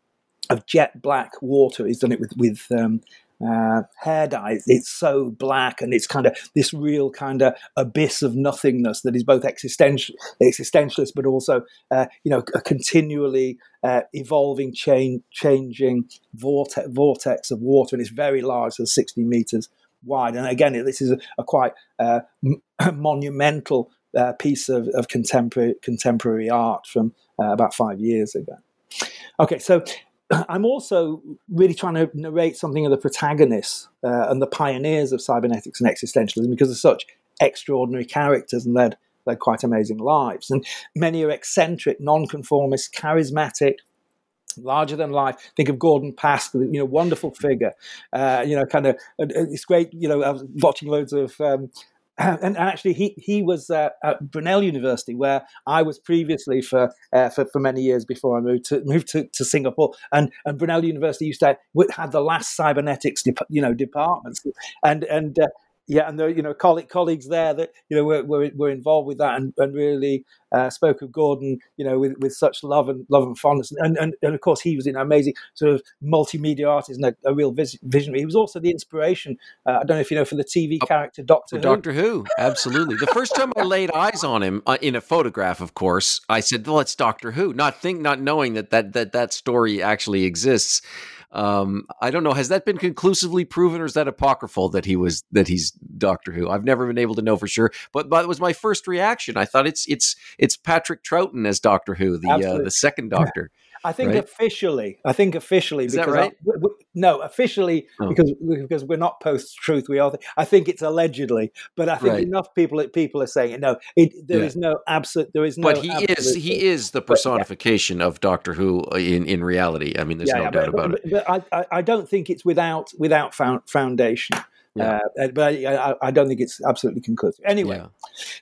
of jet black water. He's done it with with um, uh, hair dye. It's so black, and it's kind of this real kind of abyss of nothingness that is both existential, existentialist, but also uh, you know a continually uh, evolving, chain, changing vortex, vortex of water, and it's very large, so sixty meters wide. And again, this is a, a quite uh, m- monumental uh, piece of, of, contemporary contemporary art from uh, about five years ago. Okay, so I'm also really trying to narrate something of the protagonists uh, and the pioneers of cybernetics and existentialism because they're such extraordinary characters and led led quite amazing lives. And many are eccentric, nonconformist, charismatic, larger than life. Think of Gordon Pask, you know, wonderful figure. Uh, you know, kind of, it's great. You know, I was watching loads of um, and actually he he was uh, at Brunel University where I was previously for, uh, for for many years before I moved to moved to, to Singapore. And and Brunel University used to have, had the last cybernetics you know departments. And and uh, yeah, and the you know colleague, colleagues there that you know were, were, were involved with that and, and really uh, spoke of Gordon you know with, with such love and love and fondness and, and, and of course he was an amazing sort of multimedia artist and a, a real visionary. He was also the inspiration. Uh, I don't know if you know for the TV oh, character Doctor Who. Doctor Who, absolutely. The first time I laid eyes on him uh, in a photograph, of course, I said, "Well, it's Doctor Who," not think, not knowing that that that that story actually exists. Um, I don't know. Has that been conclusively proven, or is that apocryphal that he was that he's Doctor Who? I've never been able to know for sure, but but it was my first reaction. I thought it's it's it's Patrick Troughton as Doctor Who, the uh, the second Doctor. I think right? officially, I think officially, Is because right? I, no, officially oh. because because we're not post truth. We are. I think it's allegedly, but I think right. enough people people are saying it. No, it, there yeah. is no absolute. There is no. But he is he is the personification but, yeah. of Doctor Who uh, in in reality. I mean, there's yeah, no doubt but, about but, it. But I I don't think it's without without foundation. Yeah. Uh, but I, I, don't think it's absolutely conclusive. Anyway, yeah.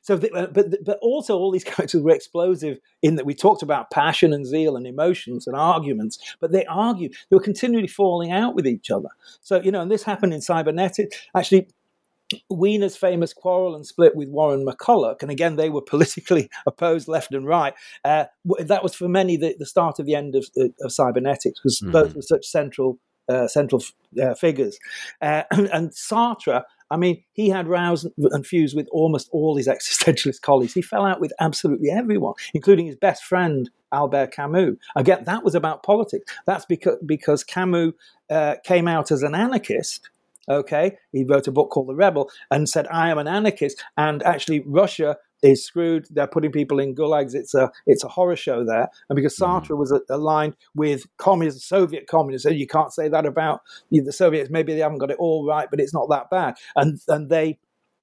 so the, uh, but but also all these characters were explosive in that we talked about passion and zeal and emotions and arguments, but they argued they were continually falling out with each other. So you know, and this happened in cybernetics. Actually, Wiener's famous quarrel and split with Warren McCulloch, and again they were politically opposed left and right. Uh, that was for many the, the, start of the end of, of cybernetics because mm-hmm. both were such central uh, central uh, figures. Uh, and Sartre, I mean, he had rows and feuds with almost all his existentialist colleagues. He fell out with absolutely everyone, including his best friend, Albert Camus. Again, that was about politics. That's because, because Camus uh, came out as an anarchist. Okay, he wrote a book called The Rebel and said, I am an anarchist. And actually, Russia is screwed. They're putting people in gulags. It's a it's a horror show there. And because hmm. Sartre was aligned with communism, Soviet communism, you can't say that about the Soviets. Maybe they haven't got it all right, but it's not that bad. And and they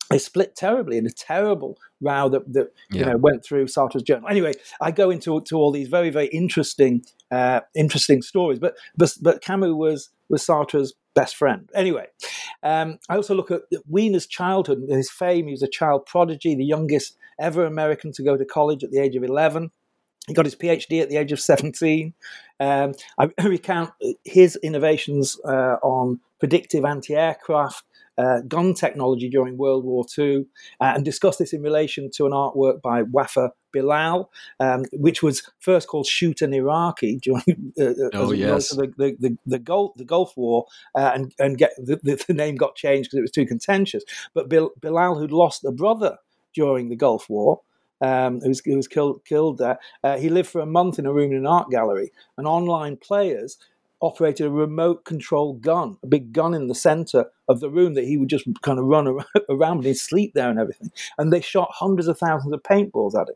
they split terribly in a terrible row that, that yeah. you know went through Sartre's journal. Anyway, I go into to all these very very interesting uh, interesting stories. But but but Camus was was Sartre's best friend. Anyway, um, I also look at Wiener's childhood and his fame. He was a child prodigy, the youngest ever American to go to college at the age of 11. He got his PhD at the age of 17. Um, I recount his innovations uh, on predictive anti aircraft uh, gun technology during World War II, uh, and discuss this in relation to an artwork by Wafaa Bilal, um, which was first called Shoot an Iraqi during uh, uh oh, yes. the, the, the, the, Gulf, the Gulf War, uh, and, and get the, the, name got changed because it was too contentious. But Bil, Bilal, who'd lost a brother during the Gulf War, um, who, was, who was killed, killed there. Uh, he lived for a month in a room in an art gallery, and online players operated a remote control gun, a big gun in the center of the room that he would just kind of run around and he'd sleep there and everything. And they shot hundreds of thousands of paintballs at him.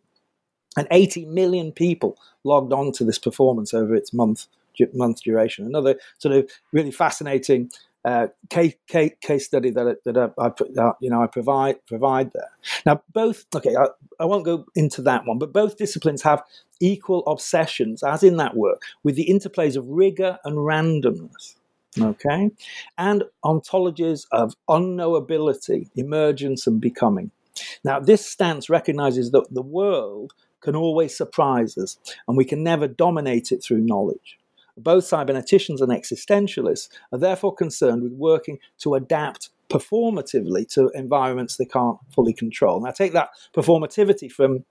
And 80 million people logged on to this performance over its month month duration. Another sort of really fascinating uh, case, case, case study that that I, I, you know I provide provide there. Now both okay, I, I won't go into that one, but both disciplines have equal obsessions, as in that work, with the interplays of rigor and randomness. Okay, and ontologies of unknowability, emergence, and becoming. Now, this stance recognizes that the world can always surprise us, and we can never dominate it through knowledge. Both cyberneticians and existentialists are therefore concerned with working to adapt performatively to environments they can't fully control. Now, take that performativity from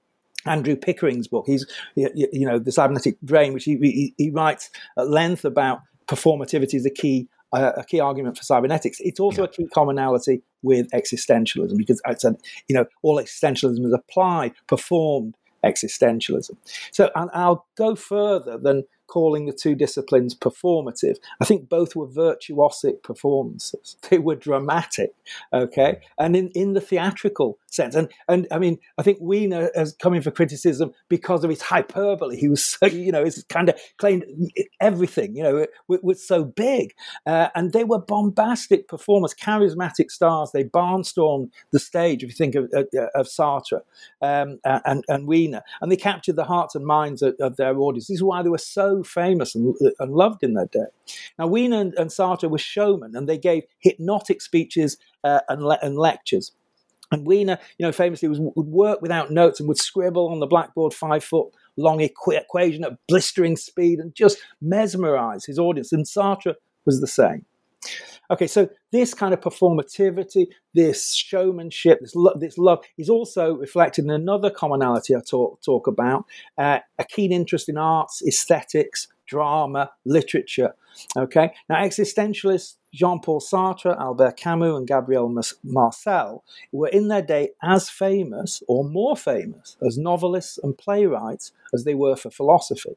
Andrew Pickering's book. He's, you know, the cybernetic brain, which he, he, he writes at length about performativity as a key uh, a key argument for cybernetics. It's also yeah. a key commonality with existentialism because I said, you know, all existentialism is applied, performed existentialism. So, and I'll go further than calling the two disciplines performative. I think both were virtuosic performances. They were dramatic, okay? And in, in the theatrical sense, and, and I mean, I think Wiener has come in for criticism because of his hyperbole. He was so, you know, he's kind of claimed everything, you know, it, it was so big. Uh, and they were bombastic performers, charismatic stars. They barnstormed the stage, if you think of, of Sartre um, and, and Wiener. And they captured the hearts and minds of, of their audience. This is why they were so famous and, and loved in their day. Now, Wiener and, and, Sartre were showmen, and they gave hypnotic speeches uh, and, le- and lectures. And Wiener, you know, famously was, would work without notes and would scribble on the blackboard five foot long equ- equation at blistering speed and just mesmerize his audience. And Sartre was the same. Okay, so this kind of performativity, this showmanship, this, lo- this love is also reflected in another commonality I talk, talk about uh, a keen interest in arts, aesthetics, drama, literature. Okay, now existentialists Jean Paul Sartre, Albert Camus, and Gabriel Marcel were in their day as famous or more famous as novelists and playwrights as they were for philosophy.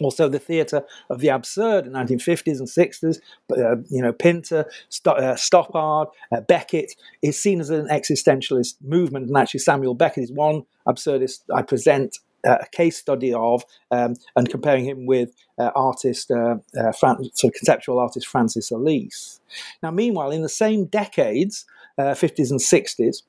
Also the theatre of the absurd in the 1950s and 60s uh, you know pinter St- uh, stoppard uh, beckett is seen as an existentialist movement and actually samuel beckett is one absurdist i present uh, a case study of um, and comparing him with uh, artist uh, Fran- sort of conceptual artist Francis Alÿs now meanwhile in the same decades 50s and 60s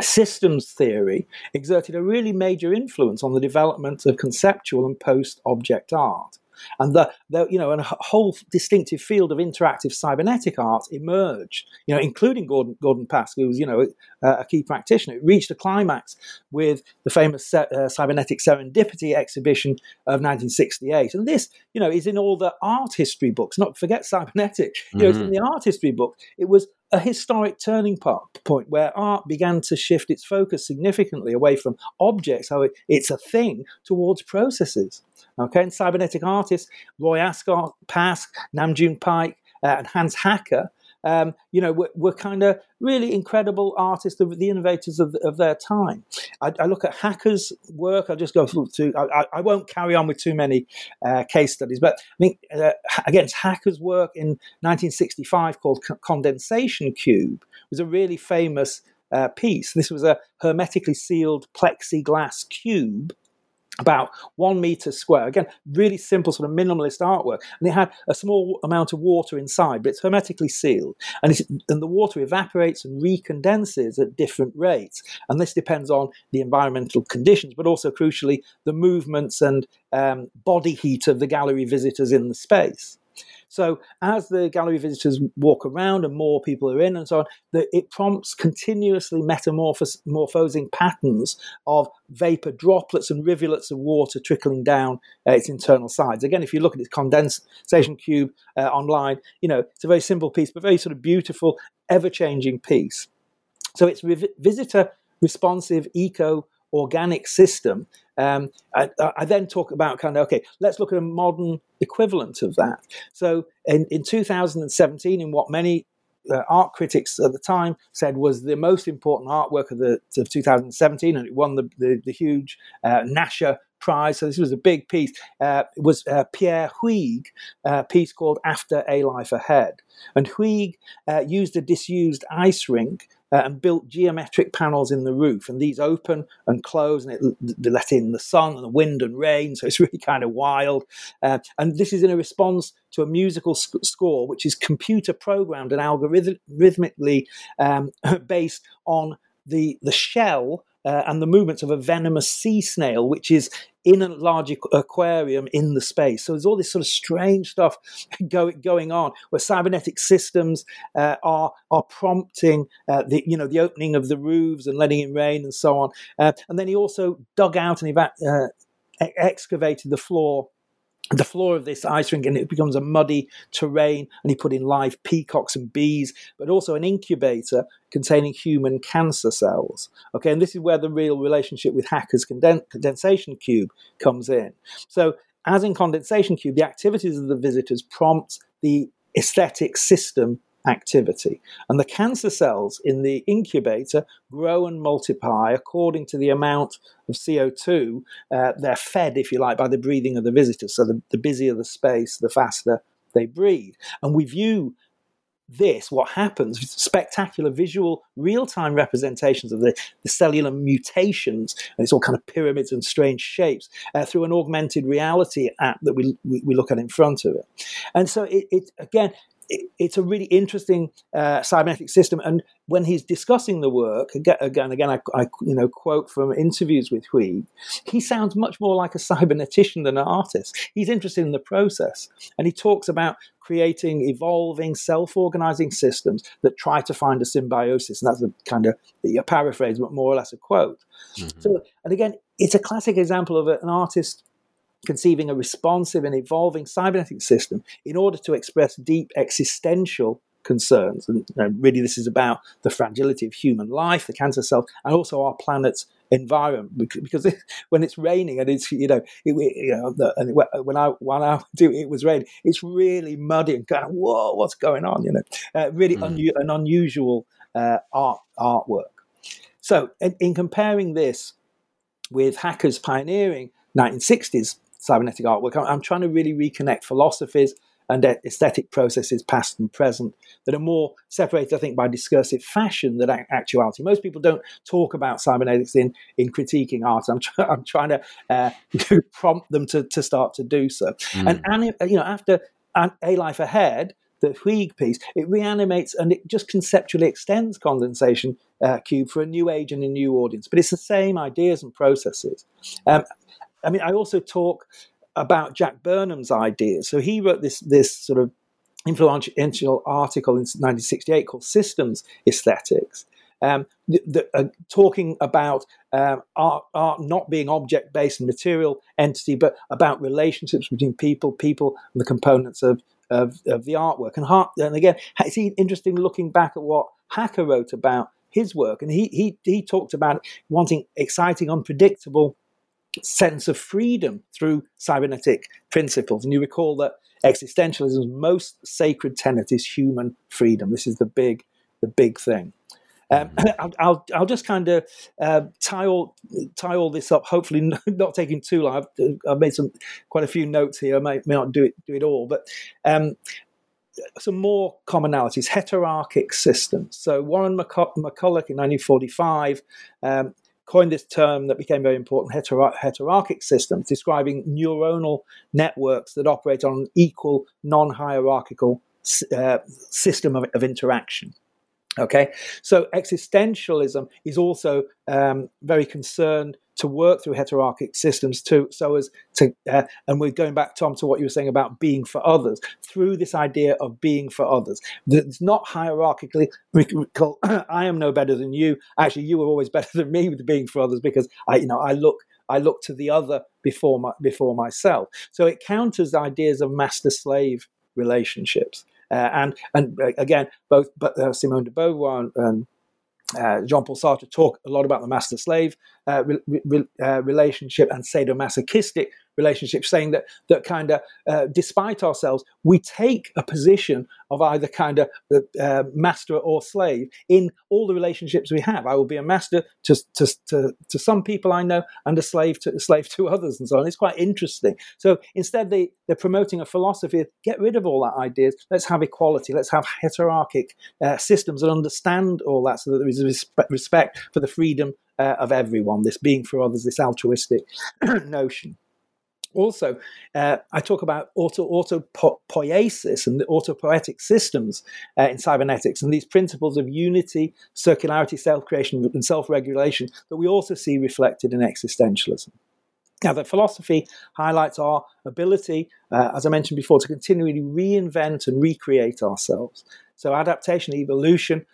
systems theory exerted a really major influence on the development of conceptual and post object art and the, the, you know and a whole distinctive field of interactive cybernetic art emerged you know including Gordon Gordon Pask who was you know a, a key practitioner. It reached a climax with the famous uh, cybernetic serendipity exhibition of 1968 and this you know is in all the art history books not forget cybernetic. You know mm-hmm. in the art history book. It was a historic turning point where art began to shift its focus significantly away from objects, how it's a thing, towards processes. Okay, and cybernetic artists, Roy Ascott, Pask, Nam June Paik, uh, and Hans Haacke um, you know, were, were kind of really incredible artists, the, the innovators of, of, their time. I, I, look at Haacke's work. I'll just go through I, I won't carry on with too many uh, case studies, but I think uh, against Haacke's work in 1965 called Condensation Cube was a really famous uh, piece. This was a hermetically sealed plexiglass cube about one meter square. Again, really simple, sort of minimalist artwork. And it had a small amount of water inside, but it's hermetically sealed. And, and the water evaporates and recondenses at different rates. And this depends on the environmental conditions, but also crucially, the movements and um, body heat of the gallery visitors in the space. So as the gallery visitors walk around and more people are in and so on, the, it prompts continuously metamorphosing patterns of vapor droplets and rivulets of water trickling down uh, its internal sides. Again, if you look at this condensation cube uh, online, you know, it's a very simple piece, but very sort of beautiful, ever-changing piece. So it's re- visitor responsive eco organic system. Um, I, I, then talk about kind of okay, let's look at a modern equivalent of that. So in, in 2017, in what many uh, art critics at the time said was the most important artwork of the of 2017, and it won the the, the huge uh, Nasher Prize. So this was a big piece. Uh, it was uh, Pierre Huyghe, a piece called "After a Life Ahead," and Huyghe uh, used a disused ice rink uh, and built geometric panels in the roof. And these open and close, and it, they let in the sun and the wind and rain. So it's really kind of wild. Uh, and this is in a response to a musical sc- score, which is computer programmed and algorithmically um, based on the the shell uh, and the movements of a venomous sea snail, which is in a large aquarium in the space. So there's all this sort of strange stuff go, going on where cybernetic systems uh, are are prompting uh, the you know the opening of the roofs and letting in rain and so on. Uh, and then he also dug out and eva- uh, excavated the floor the floor of this ice rink and it becomes a muddy terrain and he put in live peacocks and bees but also an incubator containing human cancer cells. Okay and this is where the real relationship with Haacke's conden- condensation cube comes in. So as in condensation cube the activities of the visitors prompt the aesthetic system activity. And the cancer cells in the incubator grow and multiply according to the amount of CO2 uh, they're fed, if you like, by the breathing of the visitors. So the, the busier the space, the faster they breathe. And we view this, what happens, spectacular visual real time representations of the, the, cellular mutations, and it's all kind of pyramids and strange shapes, uh, through an augmented reality app that we, we, we, look at in front of it. And so, it, it again, it's a really interesting uh, cybernetic system. And when he's discussing the work, again, again, again I, I, you know quote from interviews with Huyghe, he sounds much more like a cybernetician than an artist. He's interested in the process, and he talks about creating evolving, self-organizing systems that try to find a symbiosis. And that's a kind of a paraphrase, but more or less a quote. Mm-hmm. So, and again, it's a classic example of an artist conceiving a responsive and evolving cybernetic system in order to express deep existential concerns. And you know, really, this is about the fragility of human life, the cancer cells, and also our planet's environment. Because when it's raining and it's you know, it, you know, the, and when I when I do it was raining, it's really muddy and kind of whoa, what's going on? You know, uh, really mm. un- an unusual uh, art artwork. So, in, in comparing this with Haacke's pioneering 1960s cybernetic artwork. I'm, trying to really reconnect philosophies and aesthetic processes, past and present, that are more separated, I think, by discursive fashion than actuality. Most people don't talk about cybernetics in, in critiquing art. I'm, try, I'm trying to uh, prompt them to, to start to do so. Mm. And, and, you know, after A Life Ahead, the Huyghe piece, it reanimates and it just conceptually extends condensation uh, cube for a new age and a new audience. But it's the same ideas and processes. Um, I mean, I also talk about Jack Burnham's ideas. So he wrote this this sort of influential article in 1968 called Systems Aesthetics, um, the, the, uh, talking about um, art, art not being object based and material entity, but about relationships between people, people, and the components of of, of the artwork. And, Hart, and again, it's interesting looking back at what Haacke wrote about his work, and he he he talked about wanting exciting, unpredictable sense of freedom through cybernetic principles. And you recall that existentialism's most sacred tenet is human freedom. This is the big, the big thing. Um, mm-hmm. I'll, I'll, I'll, just kind of uh, tie all tie all this up. Hopefully, not taking too long. I've, I've, made some quite a few notes here. I may, may not do it do it all, but um, some more commonalities. Heterarchic systems. So Warren McCulloch in 1945 um, coined this term that became very important, heterar- heterarchic systems, describing neuronal networks that operate on an equal, non hierarchical uh, system of, of interaction. Okay, so existentialism is also um, very concerned to work through heterarchic systems to so as to uh, and we're going back tom to what you were saying about being for others through this idea of being for others it's not hierarchically i am no better than you actually you were always better than me with being for others because i you know i look I look to the other before my, before myself. So it counters ideas of master slave relationships. Uh, and and uh, again, both uh, Simone de Beauvoir and, uh, Jean-Paul Sartre talk a lot about the master-slave uh, re- re- uh, relationship and sadomasochistic relationship, saying that that kind of, uh, despite ourselves, we take a position of either kind of uh, master or slave in all the relationships we have. I will be a master to, to, to, to some people I know and a slave to slave to others, and so on. It's quite interesting. So instead, they they're promoting a philosophy of get rid of all that ideas. Let's have equality. Let's have heterarchic uh, systems and understand all that, so that there is respect for the freedom uh, of everyone, this being for others, this altruistic notion. Also, uh, I talk about auto autopoiesis and the autopoietic systems uh, in cybernetics and these principles of unity, circularity, self creation, and self regulation that we also see reflected in existentialism. Now, the philosophy highlights our ability, uh, as I mentioned before, to continually reinvent and recreate ourselves. So, adaptation, evolution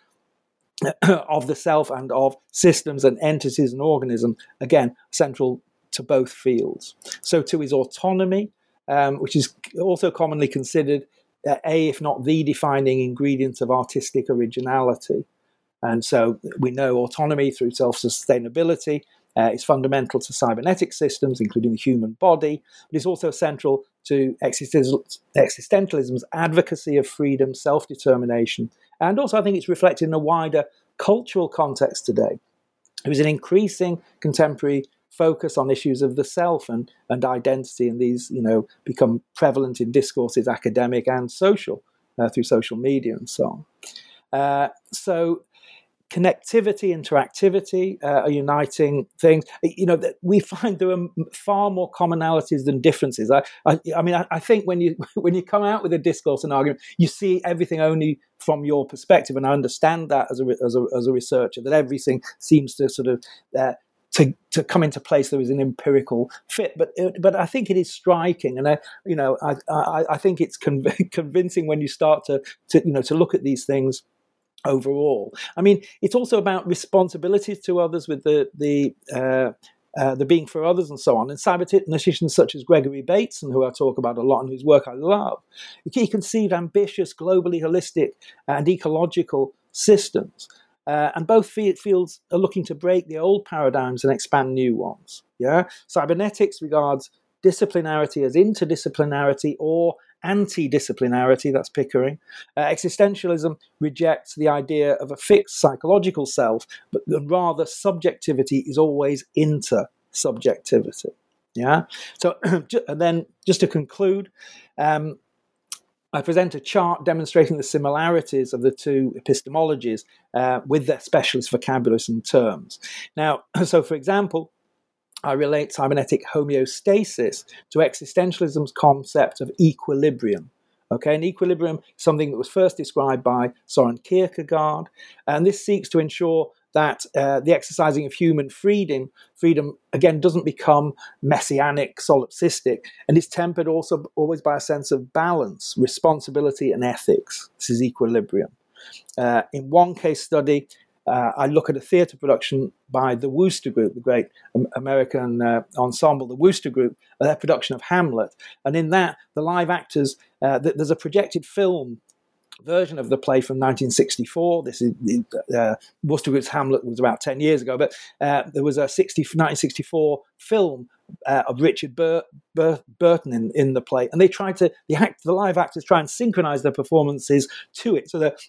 of the self and of systems and entities and organisms, again, central to both fields. So too is autonomy. um, which is also commonly considered uh, a, if not the defining ingredient of artistic originality. And so we know autonomy through self sustainability uh, is fundamental to cybernetic systems, including the human body, but it's also central to existentialism's advocacy of freedom, self determination. And also, I think it's reflected in a wider cultural context today. There is an increasing contemporary focus on issues of the self and, and identity, and these, you know, become prevalent in discourses, academic and social, uh, through social media and so on. Uh, so connectivity, interactivity uh, are uniting things. You know, that we find there are far more commonalities than differences. I, I, I mean, I, I, think when you when you come out with a discourse and argument, you see everything only from your perspective, and I understand that as a as a, as a researcher that everything seems to sort of uh, to, to come into place there is an empirical fit but but I think it is striking and I, you know I, I, I think it's conv- convincing when you start to, to you know to look at these things overall I mean it's also about responsibilities to others with the the uh, uh, the being for others and so on. And cyberneticians such as Gregory Bateson, who I talk about a lot and whose work I love, he conceived ambitious, globally holistic, and ecological systems uh, and both fields are looking to break the old paradigms and expand new ones. Yeah, cybernetics regards disciplinarity as interdisciplinarity or anti-disciplinarity. That's Pickering. Uh, existentialism rejects the idea of a fixed psychological self, but rather subjectivity is always inter-subjectivity. Yeah. So, and then just to conclude. Um, I present a chart demonstrating the similarities of the two epistemologies uh, with their specialist vocabularies and terms. Now, so for example, I relate cybernetic homeostasis to existentialism's concept of equilibrium. Okay, an equilibrium something that was first described by Soren Kierkegaard, and this seeks to ensure that uh, the exercising of human freedom, freedom again doesn't become messianic, solipsistic, and is tempered also always by a sense of balance, responsibility, and ethics. This is equilibrium. Uh, in one case study, uh, I look at a theatre production by the Wooster Group, the great American uh, ensemble, the Wooster Group, their production of Hamlet. And in that, the live actors, uh, there's a projected film version of the play from 1964. This is uh, Hamlet was about 10 years ago, but uh, there was a 60, 1964 film uh, of Richard Bur- Bur- Burton in, in the play, and they tried to the act the live actors try and synchronize their performances to it, so that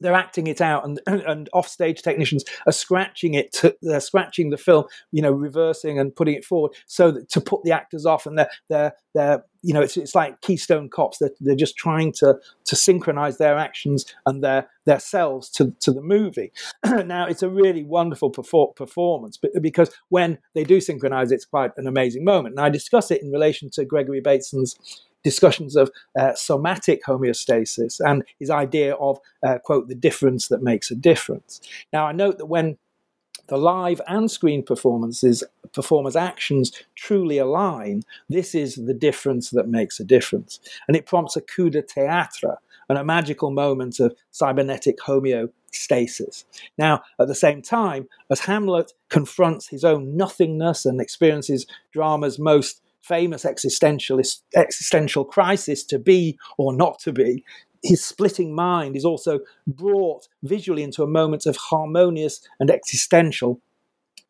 they're acting it out, and and offstage technicians are scratching it. To, they're scratching the film, you know, reversing and putting it forward, so that, to put the actors off. And they're they're they're you know, it's it's like Keystone Cops. They're they're just trying to to synchronize their actions and their their selves to to the movie. now, it's a really wonderful perfor- performance, because when they do synchronize, it's quite an amazing moment. And I discuss it in relation to Gregory Bateson's discussions of uh, somatic homeostasis and his idea of, uh, quote, the difference that makes a difference. Now, I note that when the live and screen performances, performers' actions truly align, this is the difference that makes a difference. And it prompts a coup de théâtre and a magical moment of cybernetic homeostasis. Now, at the same time, as Hamlet confronts his own nothingness and experiences drama's most famous existentialist existential crisis to be or not to be his splitting mind is also brought visually into a moment of harmonious and existential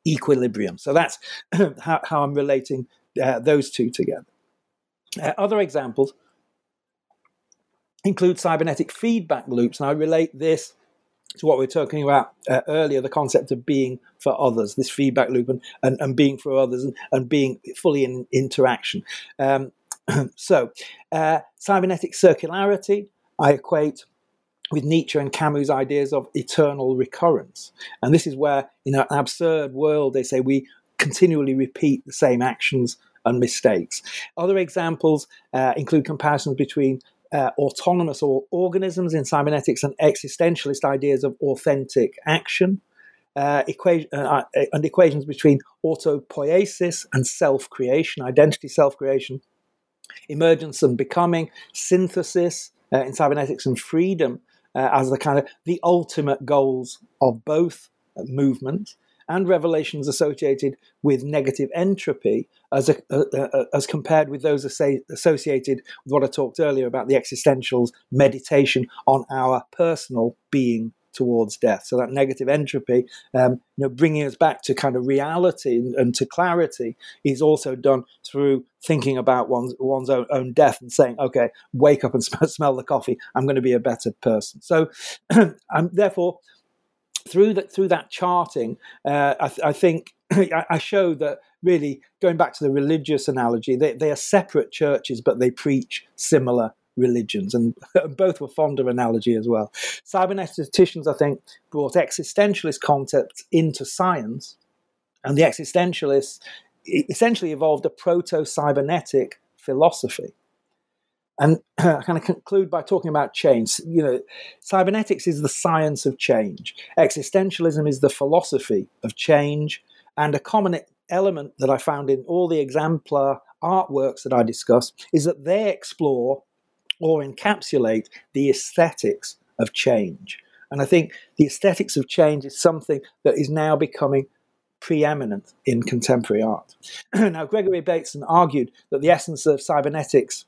equilibrium. So that's how, how, I'm relating uh, those two together. Uh, other examples include cybernetic feedback loops, and I relate this to what we were talking about uh, earlier the concept of being for others, this feedback loop, and, and, and being for others, and, and being fully in interaction. Um, so, uh, cybernetic circularity, I equate with Nietzsche and Camus' ideas of eternal recurrence. And this is where, in an absurd world, they say we continually repeat the same actions and mistakes. Other examples uh, include comparisons between uh, autonomous or organisms in cybernetics and existentialist ideas of authentic action, uh, equation, uh, uh, and equations between autopoiesis and self creation, identity self creation, emergence and becoming, synthesis uh, in cybernetics, and freedom uh, as the kind of the ultimate goals of both movements. And revelations associated with negative entropy as, a, as compared with those associated with what I talked earlier about the existential's meditation on our personal being towards death. So that negative entropy, um, you know, bringing us back to kind of reality and, and, to clarity, is also done through thinking about one's one's own, own death and saying, "Okay, wake up and smell, smell the coffee. I'm going to be a better person." So, I'm therefore through that through that charting, uh, I, th- I, think I show that really going back to the religious analogy, they, they are separate churches, but they preach similar religions, and both were fond of analogy as well. Cyberneticians, I think, brought existentialist concepts into science, and the existentialists essentially evolved a proto cybernetic philosophy. And I kind of conclude by talking about change. You know, cybernetics is the science of change. Existentialism is the philosophy of change. And a common element that I found in all the exemplar artworks that I discuss is that they explore or encapsulate the aesthetics of change. And I think the aesthetics of change is something that is now becoming preeminent in contemporary art. now, Gregory Bateson argued that the essence of cybernetics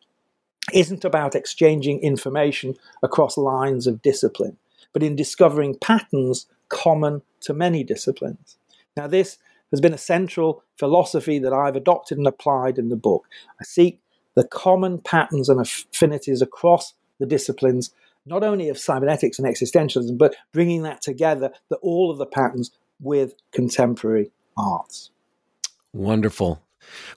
isn't about exchanging information across lines of discipline, but in discovering patterns common to many disciplines. Now, this has been a central philosophy that I've adopted and applied in the book. I seek the common patterns and affinities across the disciplines, not only of cybernetics and existentialism, but bringing that together, that all of the patterns with contemporary arts. Wonderful.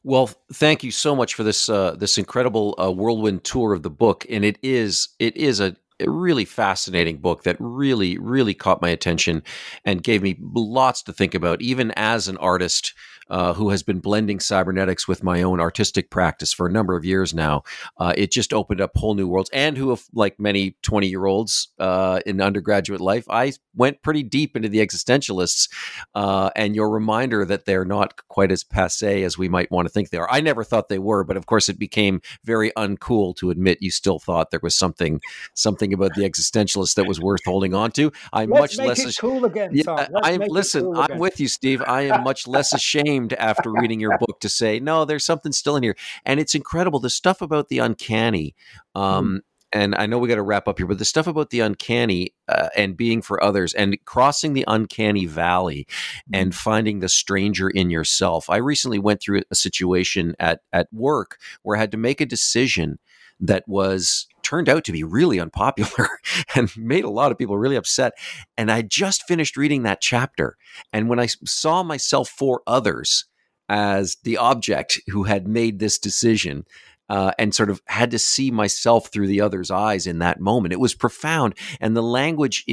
Well, thank you so much for this uh, this incredible uh, whirlwind tour of the book, and it is it is a a really fascinating book that really, really caught my attention and gave me lots to think about, even as an artist uh, who has been blending cybernetics with my own artistic practice for a number of years now. Uh, it just opened up whole new worlds, and who, like many 20 year olds uh, in undergraduate life, I went pretty deep into the existentialists uh, and your reminder that they're not quite as passe as we might want to think they are. I never thought they were, but of course, it became very uncool to admit you still thought there was something something about the existentialist that was worth holding on to. I'm Let's much less cool again. Yeah, I'm listen. Cool I'm with you, Steve. I am much less ashamed after reading your book to say no. There's something still in here, and it's incredible. The stuff about the uncanny. Mm-hmm. Um, mm and I know we got to wrap up here, but the stuff about the uncanny uh, and being for others and crossing the uncanny valley and mm-hmm. finding the stranger in yourself. I recently went through a situation at at work where I had to make a decision that was turned out to be really unpopular and made a lot of people really upset. And I just finished reading that chapter. And when I saw myself for others as the object who had made this decision, uh, and sort of had to see myself through the other's eyes in that moment. It was profound. And the language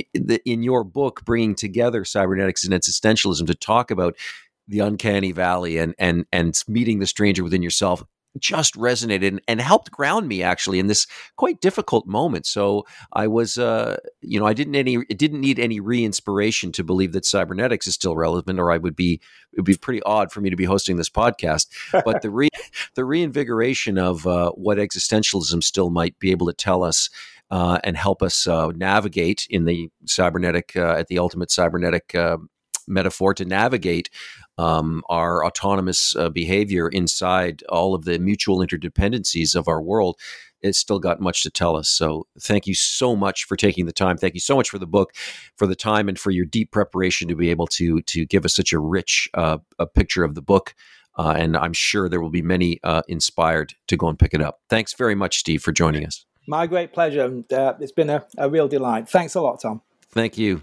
in your book, bringing together cybernetics and existentialism to talk about the uncanny valley and and and meeting the stranger within yourself just resonated and, and, helped ground me actually in this quite difficult moment. So I was, uh, you know, I didn't any, it didn't need any re-inspiration to believe that cybernetics is still relevant, or I would be, it would be pretty odd for me to be hosting this podcast. But the re, the reinvigoration of uh, what existentialism still might be able to tell us. Uh, and help us uh, navigate in the cybernetic, uh, at the ultimate cybernetic uh, metaphor to navigate um, our autonomous uh, behavior inside all of the mutual interdependencies of our world, it's still got much to tell us. So thank you so much for taking the time. Thank you so much for the book, for the time, and for your deep preparation to be able to to give us such a rich uh, a picture of the book. Uh, and I'm sure there will be many uh, inspired to go and pick it up. Thanks very much, Steve, for joining us. My great pleasure. And, uh, it's been a, a real delight. Thanks a lot, Tom. Thank you.